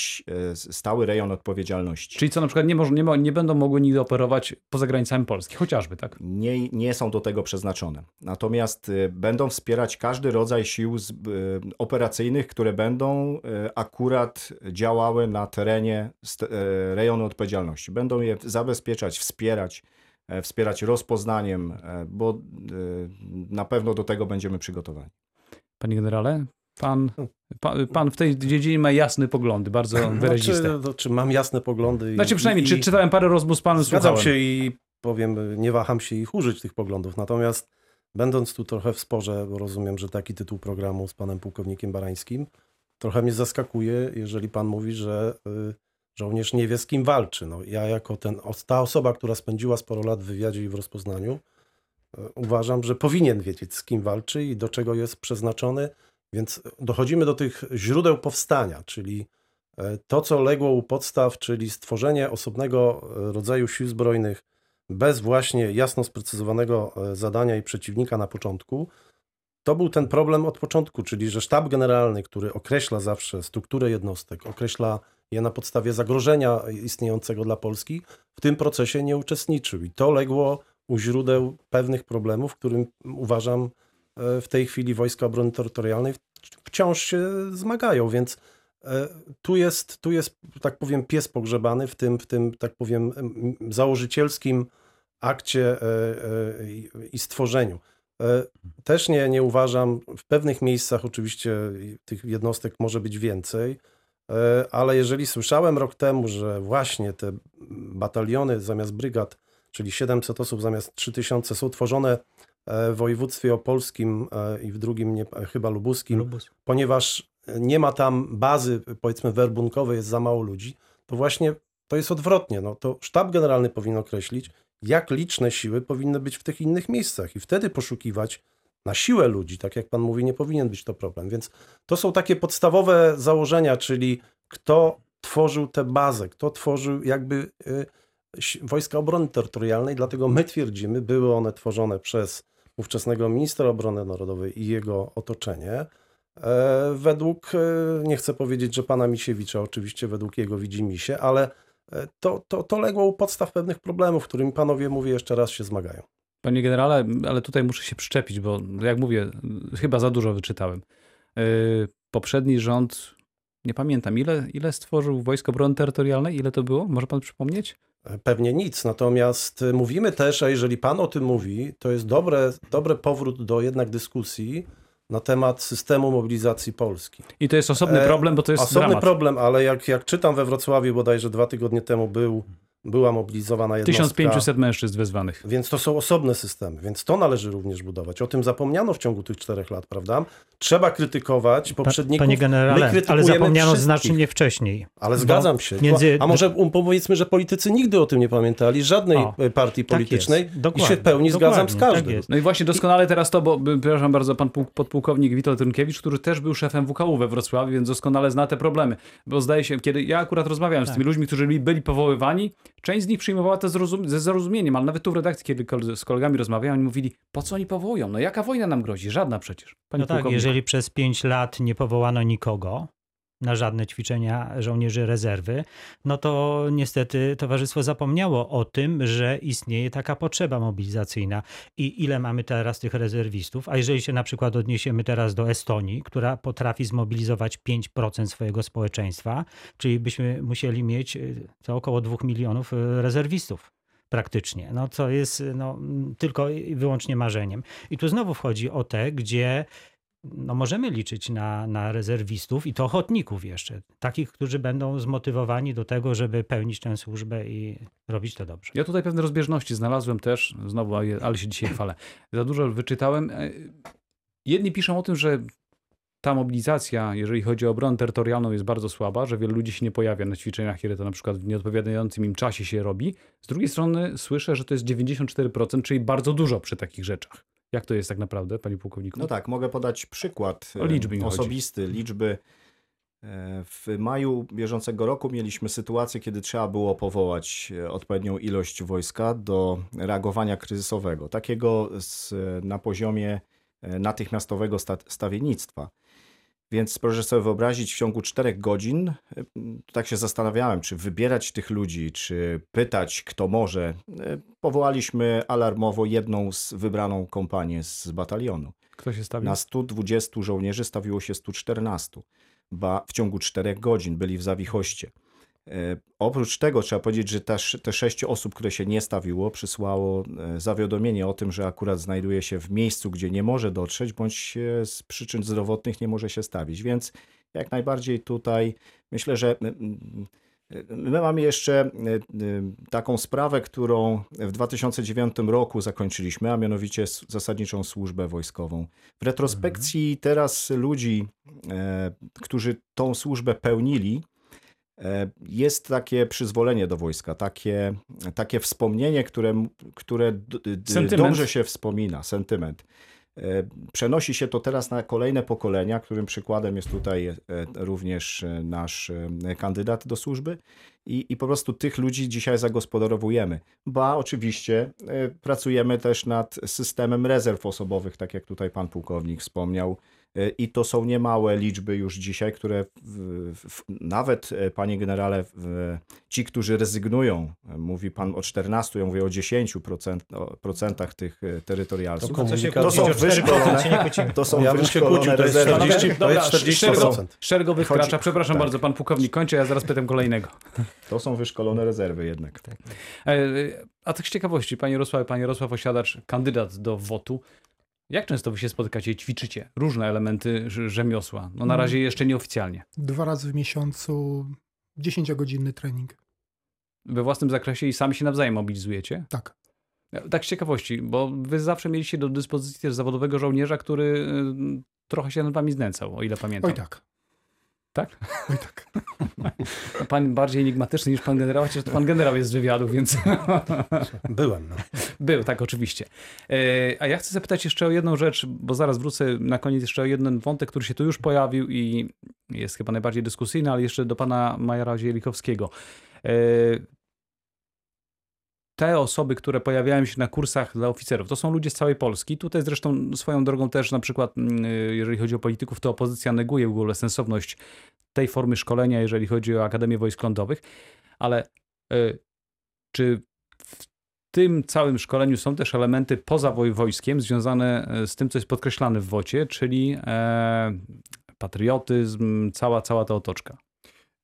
y, stały rejon odpowiedzialności. Czyli co na przykład nie, może, nie, nie będą mogły nigdy operować poza granicami Polski, chociażby, tak? nie, nie są do tego przeznaczone. Natomiast y, będą wspierać każdy rodzaj sił z, operacyjnych, które będą akurat działały na terenie rejonu odpowiedzialności. Będą je zabezpieczać, wspierać, wspierać rozpoznaniem, e, bo y, na pewno do tego będziemy przygotowani. Panie generale, pan, pan, pan w tej dziedzinie ma jasne poglądy, bardzo wyraziste. Znaczy, to, czy mam jasne poglądy? i- Znaczy przynajmniej, i, czy czytałem parę rozmów z panem, Zgadzam słuchałem. się i powiem, nie waham się ich użyć, tych poglądów. Natomiast będąc tu trochę w sporze, bo rozumiem, że taki tytuł programu z panem pułkownikiem Barańskim, trochę mnie zaskakuje, jeżeli pan mówi, że y, żołnierz nie wie, z kim walczy. No, ja jako ten, ta osoba, która spędziła sporo lat w wywiadzie i w rozpoznaniu, y, uważam, że powinien wiedzieć, z kim walczy i do czego jest przeznaczony. Więc dochodzimy do tych źródeł powstania, czyli e, to, co legło u podstaw, czyli stworzenie osobnego e, rodzaju sił zbrojnych bez właśnie jasno sprecyzowanego e, zadania i przeciwnika na początku, to był ten problem od początku, czyli że sztab generalny, który określa zawsze strukturę jednostek, określa je na podstawie zagrożenia istniejącego dla Polski, w tym procesie nie uczestniczył. I to legło u źródeł pewnych problemów, którym uważam e, w tej chwili Wojska Obrony Terytorialnej wciąż się zmagają, więc e, tu jest, tu jest, tak powiem, pies pogrzebany w tym, w tym tak powiem, em, założycielskim akcie e, i- stworzeniu. Też nie, nie uważam, w pewnych miejscach oczywiście tych jednostek może być więcej, ale jeżeli słyszałem rok temu, że właśnie te bataliony zamiast brygad, czyli 700 osób zamiast 3000 są tworzone e, w województwie opolskim e, i w drugim nie, chyba lubuskim, Lubus. ponieważ nie ma tam bazy, powiedzmy, werbunkowej, jest za mało ludzi, to właśnie to jest odwrotnie. No, to sztab generalny powinien określić, jak liczne siły powinny być w tych innych miejscach i wtedy poszukiwać na siłę ludzi, tak jak pan mówi, nie powinien być to problem. Więc to są takie podstawowe założenia, czyli kto tworzył tę bazę, kto tworzył jakby y, Wojska Obrony Terytorialnej, dlatego my twierdzimy, były one tworzone przez ówczesnego ministra obrony narodowej i jego otoczenie. E, Według, e, nie chcę powiedzieć, że pana Misiewicza, oczywiście według jego widzimisię, ale e, to, to, to legło u podstaw pewnych problemów, którymi panowie, mówię jeszcze raz, się zmagają. Panie generale, ale tutaj muszę się przyczepić, bo jak mówię, chyba za dużo wyczytałem. Yy, Poprzedni rząd, nie pamiętam, ile, ile stworzył Wojsko Obrony Terytorialnej? Ile to było? Może pan przypomnieć? E, Pewnie nic, natomiast e, mówimy też, a jeżeli pan o tym mówi, to jest dobre, dobry powrót do jednak dyskusji na temat systemu mobilizacji Polski. I to jest osobny E, problem, bo to jest Osobny dramat. problem, ale jak, jak czytam we Wrocławiu, bodajże dwa tygodnie temu był, była mobilizowana jednostka. 1500 mężczyzn wezwanych. Więc to są osobne systemy, więc to należy również budować. O tym zapomniano w ciągu tych czterech lat, prawda? Trzeba krytykować poprzedników. panie generale, ale zapomniano wszystkich. znacznie wcześniej. Ale zgadzam się. między- A może um, powiedzmy, że politycy nigdy o tym nie pamiętali, żadnej O, e, partii tak politycznej i się w pełni zgadzam z tak każdym. jest. No i właśnie doskonale teraz to, bo przepraszam bardzo, pan puł- podpułkownik Witold Rynkiewicz, który też był szefem WKU we Wrocławiu, więc doskonale zna te problemy. Bo zdaje się, kiedy ja akurat rozmawiałem z Tak. tymi ludźmi, którzy byli powoływani, część z nich przyjmowała to zrozum- ze zrozumieniem, ale nawet tu w redakcji, kiedy z kolegami rozmawiałem, oni mówili, po co oni powołują? No jaka wojna nam grozi? Żadna przecież. Panie No tak, jeżeli przez pięć lat nie powołano nikogo na żadne ćwiczenia żołnierzy rezerwy, no to niestety towarzystwo zapomniało o tym, że istnieje taka potrzeba mobilizacyjna i ile mamy teraz tych rezerwistów. A jeżeli się na przykład odniesiemy teraz do Estonii, która potrafi zmobilizować 5% swojego społeczeństwa, czyli byśmy musieli mieć y, to około 2 milionów y, rezerwistów praktycznie. No to jest y, no, tylko i wyłącznie marzeniem. I tu znowu wchodzi o te, gdzie no możemy liczyć na, na rezerwistów i to ochotników jeszcze. Takich, którzy będą zmotywowani do tego, żeby pełnić tę służbę i robić to dobrze. Ja tutaj pewne rozbieżności znalazłem też, znowu, ale się dzisiaj chwalę. Za dużo wyczytałem. E, Jedni piszą o tym, że ta mobilizacja, jeżeli chodzi o obronę terytorialną, jest bardzo słaba, że wielu ludzi się nie pojawia na ćwiczeniach, kiedy to na przykład w nieodpowiadającym im czasie się robi. Z drugiej strony słyszę, że to jest 94%, czyli bardzo dużo przy takich rzeczach. Jak to jest tak naprawdę, panie pułkowniku? No tak, mogę podać przykład O liczby e, chodzi. osobisty, liczby. E, W maju bieżącego roku mieliśmy sytuację, kiedy trzeba było powołać e, odpowiednią ilość wojska do reagowania kryzysowego, takiego z, na poziomie natychmiastowego sta, stawiennictwa. Więc proszę sobie wyobrazić, w ciągu czterech godzin, m, tak się zastanawiałem, czy wybierać tych ludzi, czy pytać, kto może. E, Powołaliśmy alarmowo jedną z wybraną kompanię z batalionu. Kto się stawił? Na 120 żołnierzy stawiło się 114, ba w ciągu 4 godzin byli w Zawichoście. E, oprócz tego trzeba powiedzieć, że te, sz- te sześć osób, które się nie stawiło, przysłało e, zawiadomienie o tym, że akurat znajduje się w miejscu, gdzie nie może dotrzeć, bądź z przyczyn zdrowotnych nie może się stawić. Więc jak najbardziej tutaj myślę, że My mamy jeszcze e, taką sprawę, którą w 2009 roku zakończyliśmy, a mianowicie zasadniczą służbę wojskową. W retrospekcji teraz ludzi, którzy tą służbę pełnili, jest takie przyzwolenie do wojska, takie, takie wspomnienie, które, które Sentyment. dobrze się wspomina, sentyment. E, Przenosi się to teraz na kolejne pokolenia, którym przykładem jest tutaj e, również e, nasz e, kandydat do służby i, i po prostu tych ludzi dzisiaj zagospodarowujemy. Ba, oczywiście e, pracujemy też nad systemem rezerw osobowych, tak jak tutaj pan pułkownik wspomniał. E, I to są niemałe liczby już dzisiaj, które w, w, nawet, e, panie generale, w, ci, którzy rezygnują, e, mówi pan o 14, ja mówię o 10% o procentach tych terytorialsów. To To są kłócić o 4%, wyszkolone, to są Ja wyszkolone rezerwy. 40, to Dobra, jest 40%. szergo- wkracza. Przepraszam tak. bardzo, pan pułkownik kończy, ja zaraz pytam kolejnego. To są wyszkolone rezerwy jednak. E, A tak z ciekawości, panie Jarosławie, panie Jarosław Osiadacz, kandydat do WOT-u. Jak często wy się spotykacie i ćwiczycie różne elementy rz- rzemiosła? No na Mm. razie jeszcze nieoficjalnie. Dwa razy w miesiącu 10-godzinny trening. We własnym zakresie i sami się nawzajem mobilizujecie? Tak. E, Tak z ciekawości, bo wy zawsze mieliście do dyspozycji też zawodowego żołnierza, który y, trochę się nad wami znęcał, o ile pamiętam. Oj tak. Tak? Oj tak. Pan bardziej enigmatyczny niż pan generał, chociaż to pan generał jest z wywiadu, więc Byłem. No. był, tak, oczywiście. E, A ja chcę zapytać jeszcze o jedną rzecz, bo zaraz wrócę na koniec jeszcze o jeden wątek, który się tu już pojawił i jest chyba najbardziej dyskusyjny, ale jeszcze do pana Majora Zielikowskiego. Te osoby, które pojawiają się na kursach dla oficerów, to są ludzie z całej Polski. Tutaj zresztą swoją drogą też na przykład, mm, jeżeli chodzi o polityków, to opozycja neguje w ogóle sensowność tej formy szkolenia, jeżeli chodzi o Akademię Wojsk Lądowych, ale e, czy w tym całym szkoleniu są też elementy poza woj- wojskiem, związane e, z tym, co jest podkreślane w WOcie, czyli e, patriotyzm, cała, cała ta otoczka.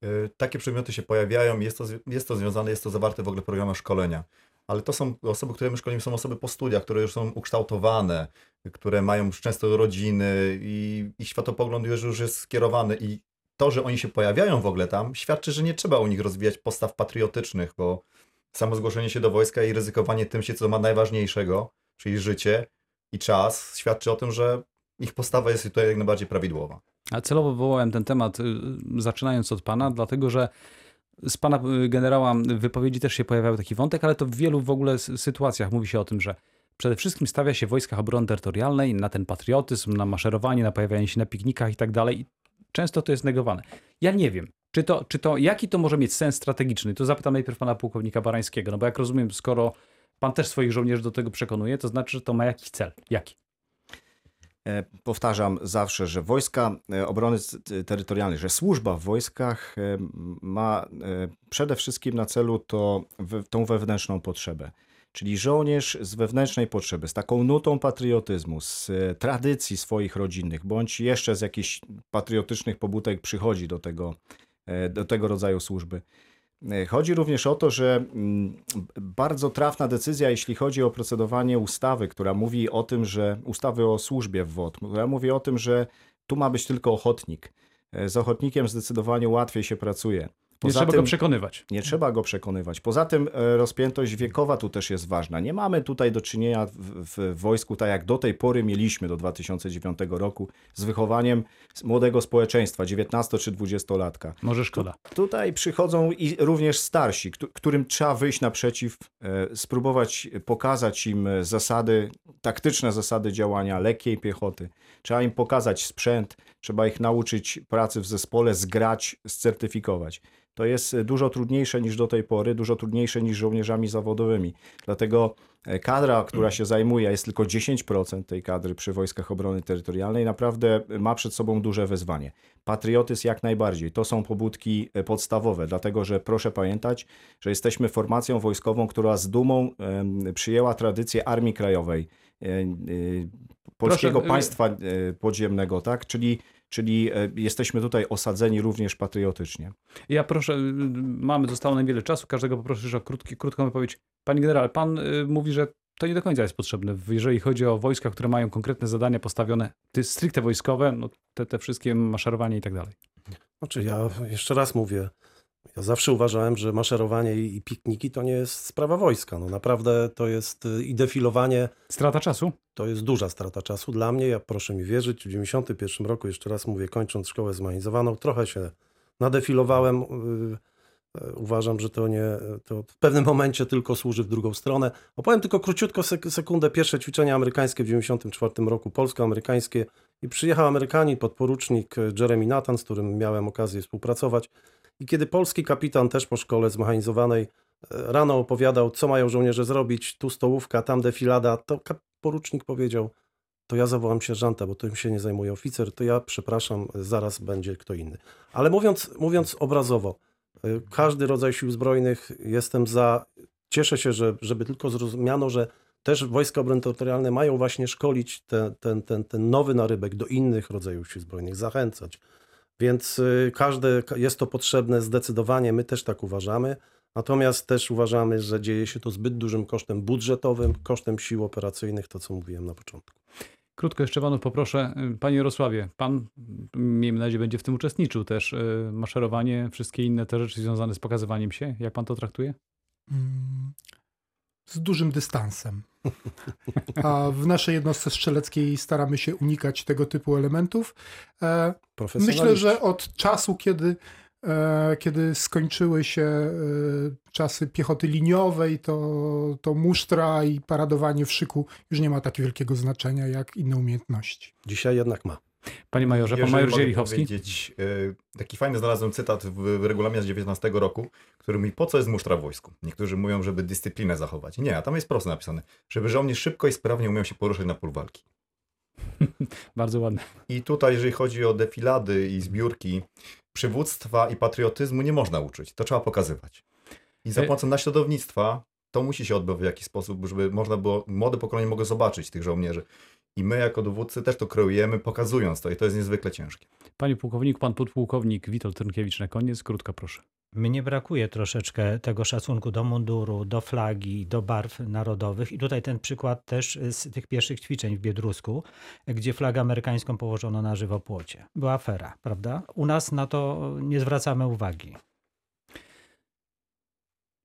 Y, Takie przedmioty się pojawiają, jest to, jest to związane, jest to zawarte w ogóle w programach szkolenia. Ale to są osoby, które my szkolimy, są osoby po studiach, które już są ukształtowane, które mają często rodziny i ich światopogląd już, już jest skierowany. I to, że oni się pojawiają w ogóle tam, świadczy, że nie trzeba u nich rozwijać postaw patriotycznych, bo samo zgłoszenie się do wojska i ryzykowanie tym się, co ma najważniejszego, czyli życie i czas, świadczy o tym, że ich postawa jest tutaj jak najbardziej prawidłowa. A celowo wywołałem ten temat, y, zaczynając od pana, dlatego że z pana y, generała wypowiedzi też się pojawiał taki wątek, ale to w wielu w ogóle sytuacjach mówi się o tym, że przede wszystkim stawia się w wojskach obrony terytorialnej na ten patriotyzm, na maszerowanie, na pojawianie się na piknikach i tak dalej. I Często to jest negowane. Ja nie wiem, czy to, czy to, jaki to może mieć sens strategiczny. To zapytam najpierw pana pułkownika Barańskiego, no bo jak rozumiem, skoro pan też swoich żołnierzy do tego przekonuje, to znaczy, że to ma jakiś cel. Jaki? E, Powtarzam zawsze, że wojska e, obrony terytorialnej, że służba w wojskach e, ma przede wszystkim na celu to, tą wewnętrzną potrzebę. Czyli żołnierz z wewnętrznej potrzeby, z taką nutą patriotyzmu, z tradycji swoich rodzinnych, bądź jeszcze z jakichś patriotycznych pobudek przychodzi do tego, do tego rodzaju służby. E, Chodzi również o to, że mm, bardzo trafna decyzja, jeśli chodzi o procedowanie ustawy, która mówi o tym, że ustawy o służbie w WOT, która mówi o tym, że tu ma być tylko ochotnik. E, Z ochotnikiem zdecydowanie łatwiej się pracuje. Nie Poza trzeba tym, go przekonywać. Nie trzeba go przekonywać. Poza tym e, rozpiętość wiekowa tu też jest ważna. Nie mamy tutaj do czynienia w, w wojsku, tak jak do tej pory mieliśmy do 2009 roku, z wychowaniem młodego społeczeństwa, 19 czy 20-latka. Może szkoda. Tutaj przychodzą i również starsi, któ- którym trzeba wyjść naprzeciw, e, spróbować pokazać im zasady, taktyczne zasady działania lekkiej piechoty. Trzeba im pokazać sprzęt, trzeba ich nauczyć pracy w zespole, zgrać, scertyfikować. To jest e, dużo trudniejsze niż do tej pory, dużo trudniejsze niż żołnierzami zawodowymi. Dlatego e, kadra, która się zajmuje, jest tylko 10% tej kadry przy Wojskach Obrony Terytorialnej, naprawdę ma przed sobą duże wyzwanie. Patriotyzm jak najbardziej. To są pobudki e, podstawowe, dlatego że proszę pamiętać, że jesteśmy formacją wojskową, która z dumą przyjęła tradycję Armii Krajowej, e, e, polskiego Proszę, e, państwa e, podziemnego, tak? Czyli, czyli e, jesteśmy tutaj osadzeni również patriotycznie. Ja proszę, y, mamy, zostało nam wiele czasu, każdego poproszę o krótki, krótką wypowiedź. Panie generale, pan y, mówi, że to nie do końca jest potrzebne, jeżeli chodzi o wojska, które mają konkretne zadania postawione, stricte wojskowe, no te, te wszystkie maszerowanie i tak dalej. Znaczy ja jeszcze raz mówię, ja zawsze uważałem, że maszerowanie i pikniki to nie jest sprawa wojska. No naprawdę to jest y, i defilowanie Strata czasu? to jest duża strata czasu dla mnie. Ja proszę mi wierzyć, w 91 roku, jeszcze raz mówię, kończąc szkołę zmechanizowaną, trochę się nadefilowałem. y, y, Uważam, że to nie, to w pewnym momencie tylko służy w drugą stronę. Opowiem tylko króciutko sek- sekundę. Pierwsze ćwiczenia amerykańskie w 94 roku, polsko-amerykańskie i przyjechał Amerykanin, podporucznik Jeremy Nathan, z którym miałem okazję współpracować. I kiedy polski kapitan też po szkole zmechanizowanej y, rano opowiadał, co mają żołnierze zrobić, tu stołówka, tam defilada, to porucznik powiedział, to ja zawołam sierżanta, bo tym się nie zajmuje oficer, to ja przepraszam, zaraz będzie kto inny. Ale mówiąc, mówiąc obrazowo, y, każdy rodzaj sił zbrojnych jestem za. Cieszę się, że, żeby tylko zrozumiano, że też wojska obrony terytorialne mają właśnie szkolić te, ten, ten, ten nowy narybek do innych rodzajów sił zbrojnych, zachęcać. Więc y, każde, jest to potrzebne zdecydowanie, my też tak uważamy. Natomiast też uważamy, że dzieje się to zbyt dużym kosztem budżetowym, kosztem sił operacyjnych, to co mówiłem na początku. Krótko jeszcze panów poproszę. Y, Panie Jarosławie, pan, miejmy nadzieję, będzie w tym uczestniczył też. y, Maszerowanie, wszystkie inne te rzeczy związane z pokazywaniem się. Jak pan to traktuje? Z dużym dystansem. A w naszej jednostce strzeleckiej staramy się unikać tego typu elementów. E, Myślę, że od czasu, kiedy, e, kiedy skończyły się e, czasy piechoty liniowej, to, to musztra i paradowanie w szyku już nie ma tak wielkiego znaczenia jak inne umiejętności. Dzisiaj jednak ma. Panie majorze, pan major Zielichowski. powiedzieć, y, taki fajny znalazłem cytat w, w regulaminie z 19 roku, który mówi, po co jest musztra w wojsku? Niektórzy mówią, żeby dyscyplinę zachować. Nie, a tam jest prosto napisane, żeby żołnierz szybko i sprawnie umiał się poruszać na pól walki. Bardzo ładne. I tutaj, jeżeli chodzi o defilady i zbiórki, przywództwa i patriotyzmu nie można uczyć. To trzeba pokazywać. I za E- pomocą naśladownictwa to musi się odbywać w jakiś sposób, żeby można było, młode pokolenie mogło zobaczyć tych żołnierzy. I my jako dowódcy też to kreujemy, pokazując to i to jest niezwykle ciężkie. Panie pułkowniku, pan podpułkownik Witold Trynkiewicz na koniec. Krótko proszę. Mnie brakuje troszeczkę tego szacunku do munduru, do flagi, do barw narodowych. I tutaj ten przykład też z tych pierwszych ćwiczeń w Biedrusku, gdzie flagę amerykańską położono na żywopłocie. Była afera, prawda? U nas na to nie zwracamy uwagi.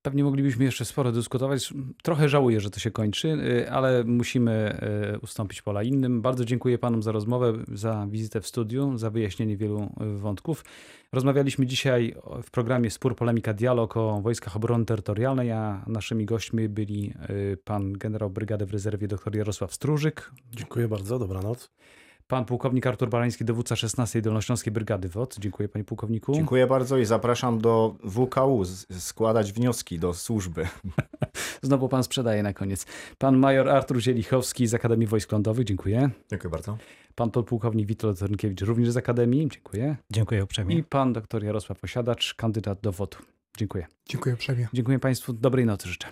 Pewnie moglibyśmy jeszcze sporo dyskutować. Trochę żałuję, że to się kończy, y, ale musimy y, ustąpić pola innym. Bardzo dziękuję panom za rozmowę, za wizytę w studiu, za wyjaśnienie wielu y, wątków. Rozmawialiśmy dzisiaj w programie Spór, Polemika, Dialog o Wojskach Obrony Terytorialnej, a naszymi gośćmi byli pan generał brygady w rezerwie dr Jarosław Stróżyk, Dziękuję bardzo, dobranoc. Pan pułkownik Artur Barański, dowódca 16 Dolnośląskiej Brygady WOT. Dziękuję panie pułkowniku. Dziękuję bardzo i zapraszam do WKU składać wnioski do służby. Znowu pan sprzedaje na koniec. Pan major Artur Zielichowski z Akademii Wojsk Lądowych, dziękuję. Dziękuję bardzo. Pan podpułkownik Witold Trynkiewicz również z Akademii, dziękuję. Dziękuję uprzejmie. I pan doktor Jarosław Osiadacz, kandydat do WOT. Dziękuję. Dziękuję uprzejmie. Dziękuję państwu, dobrej nocy życzę.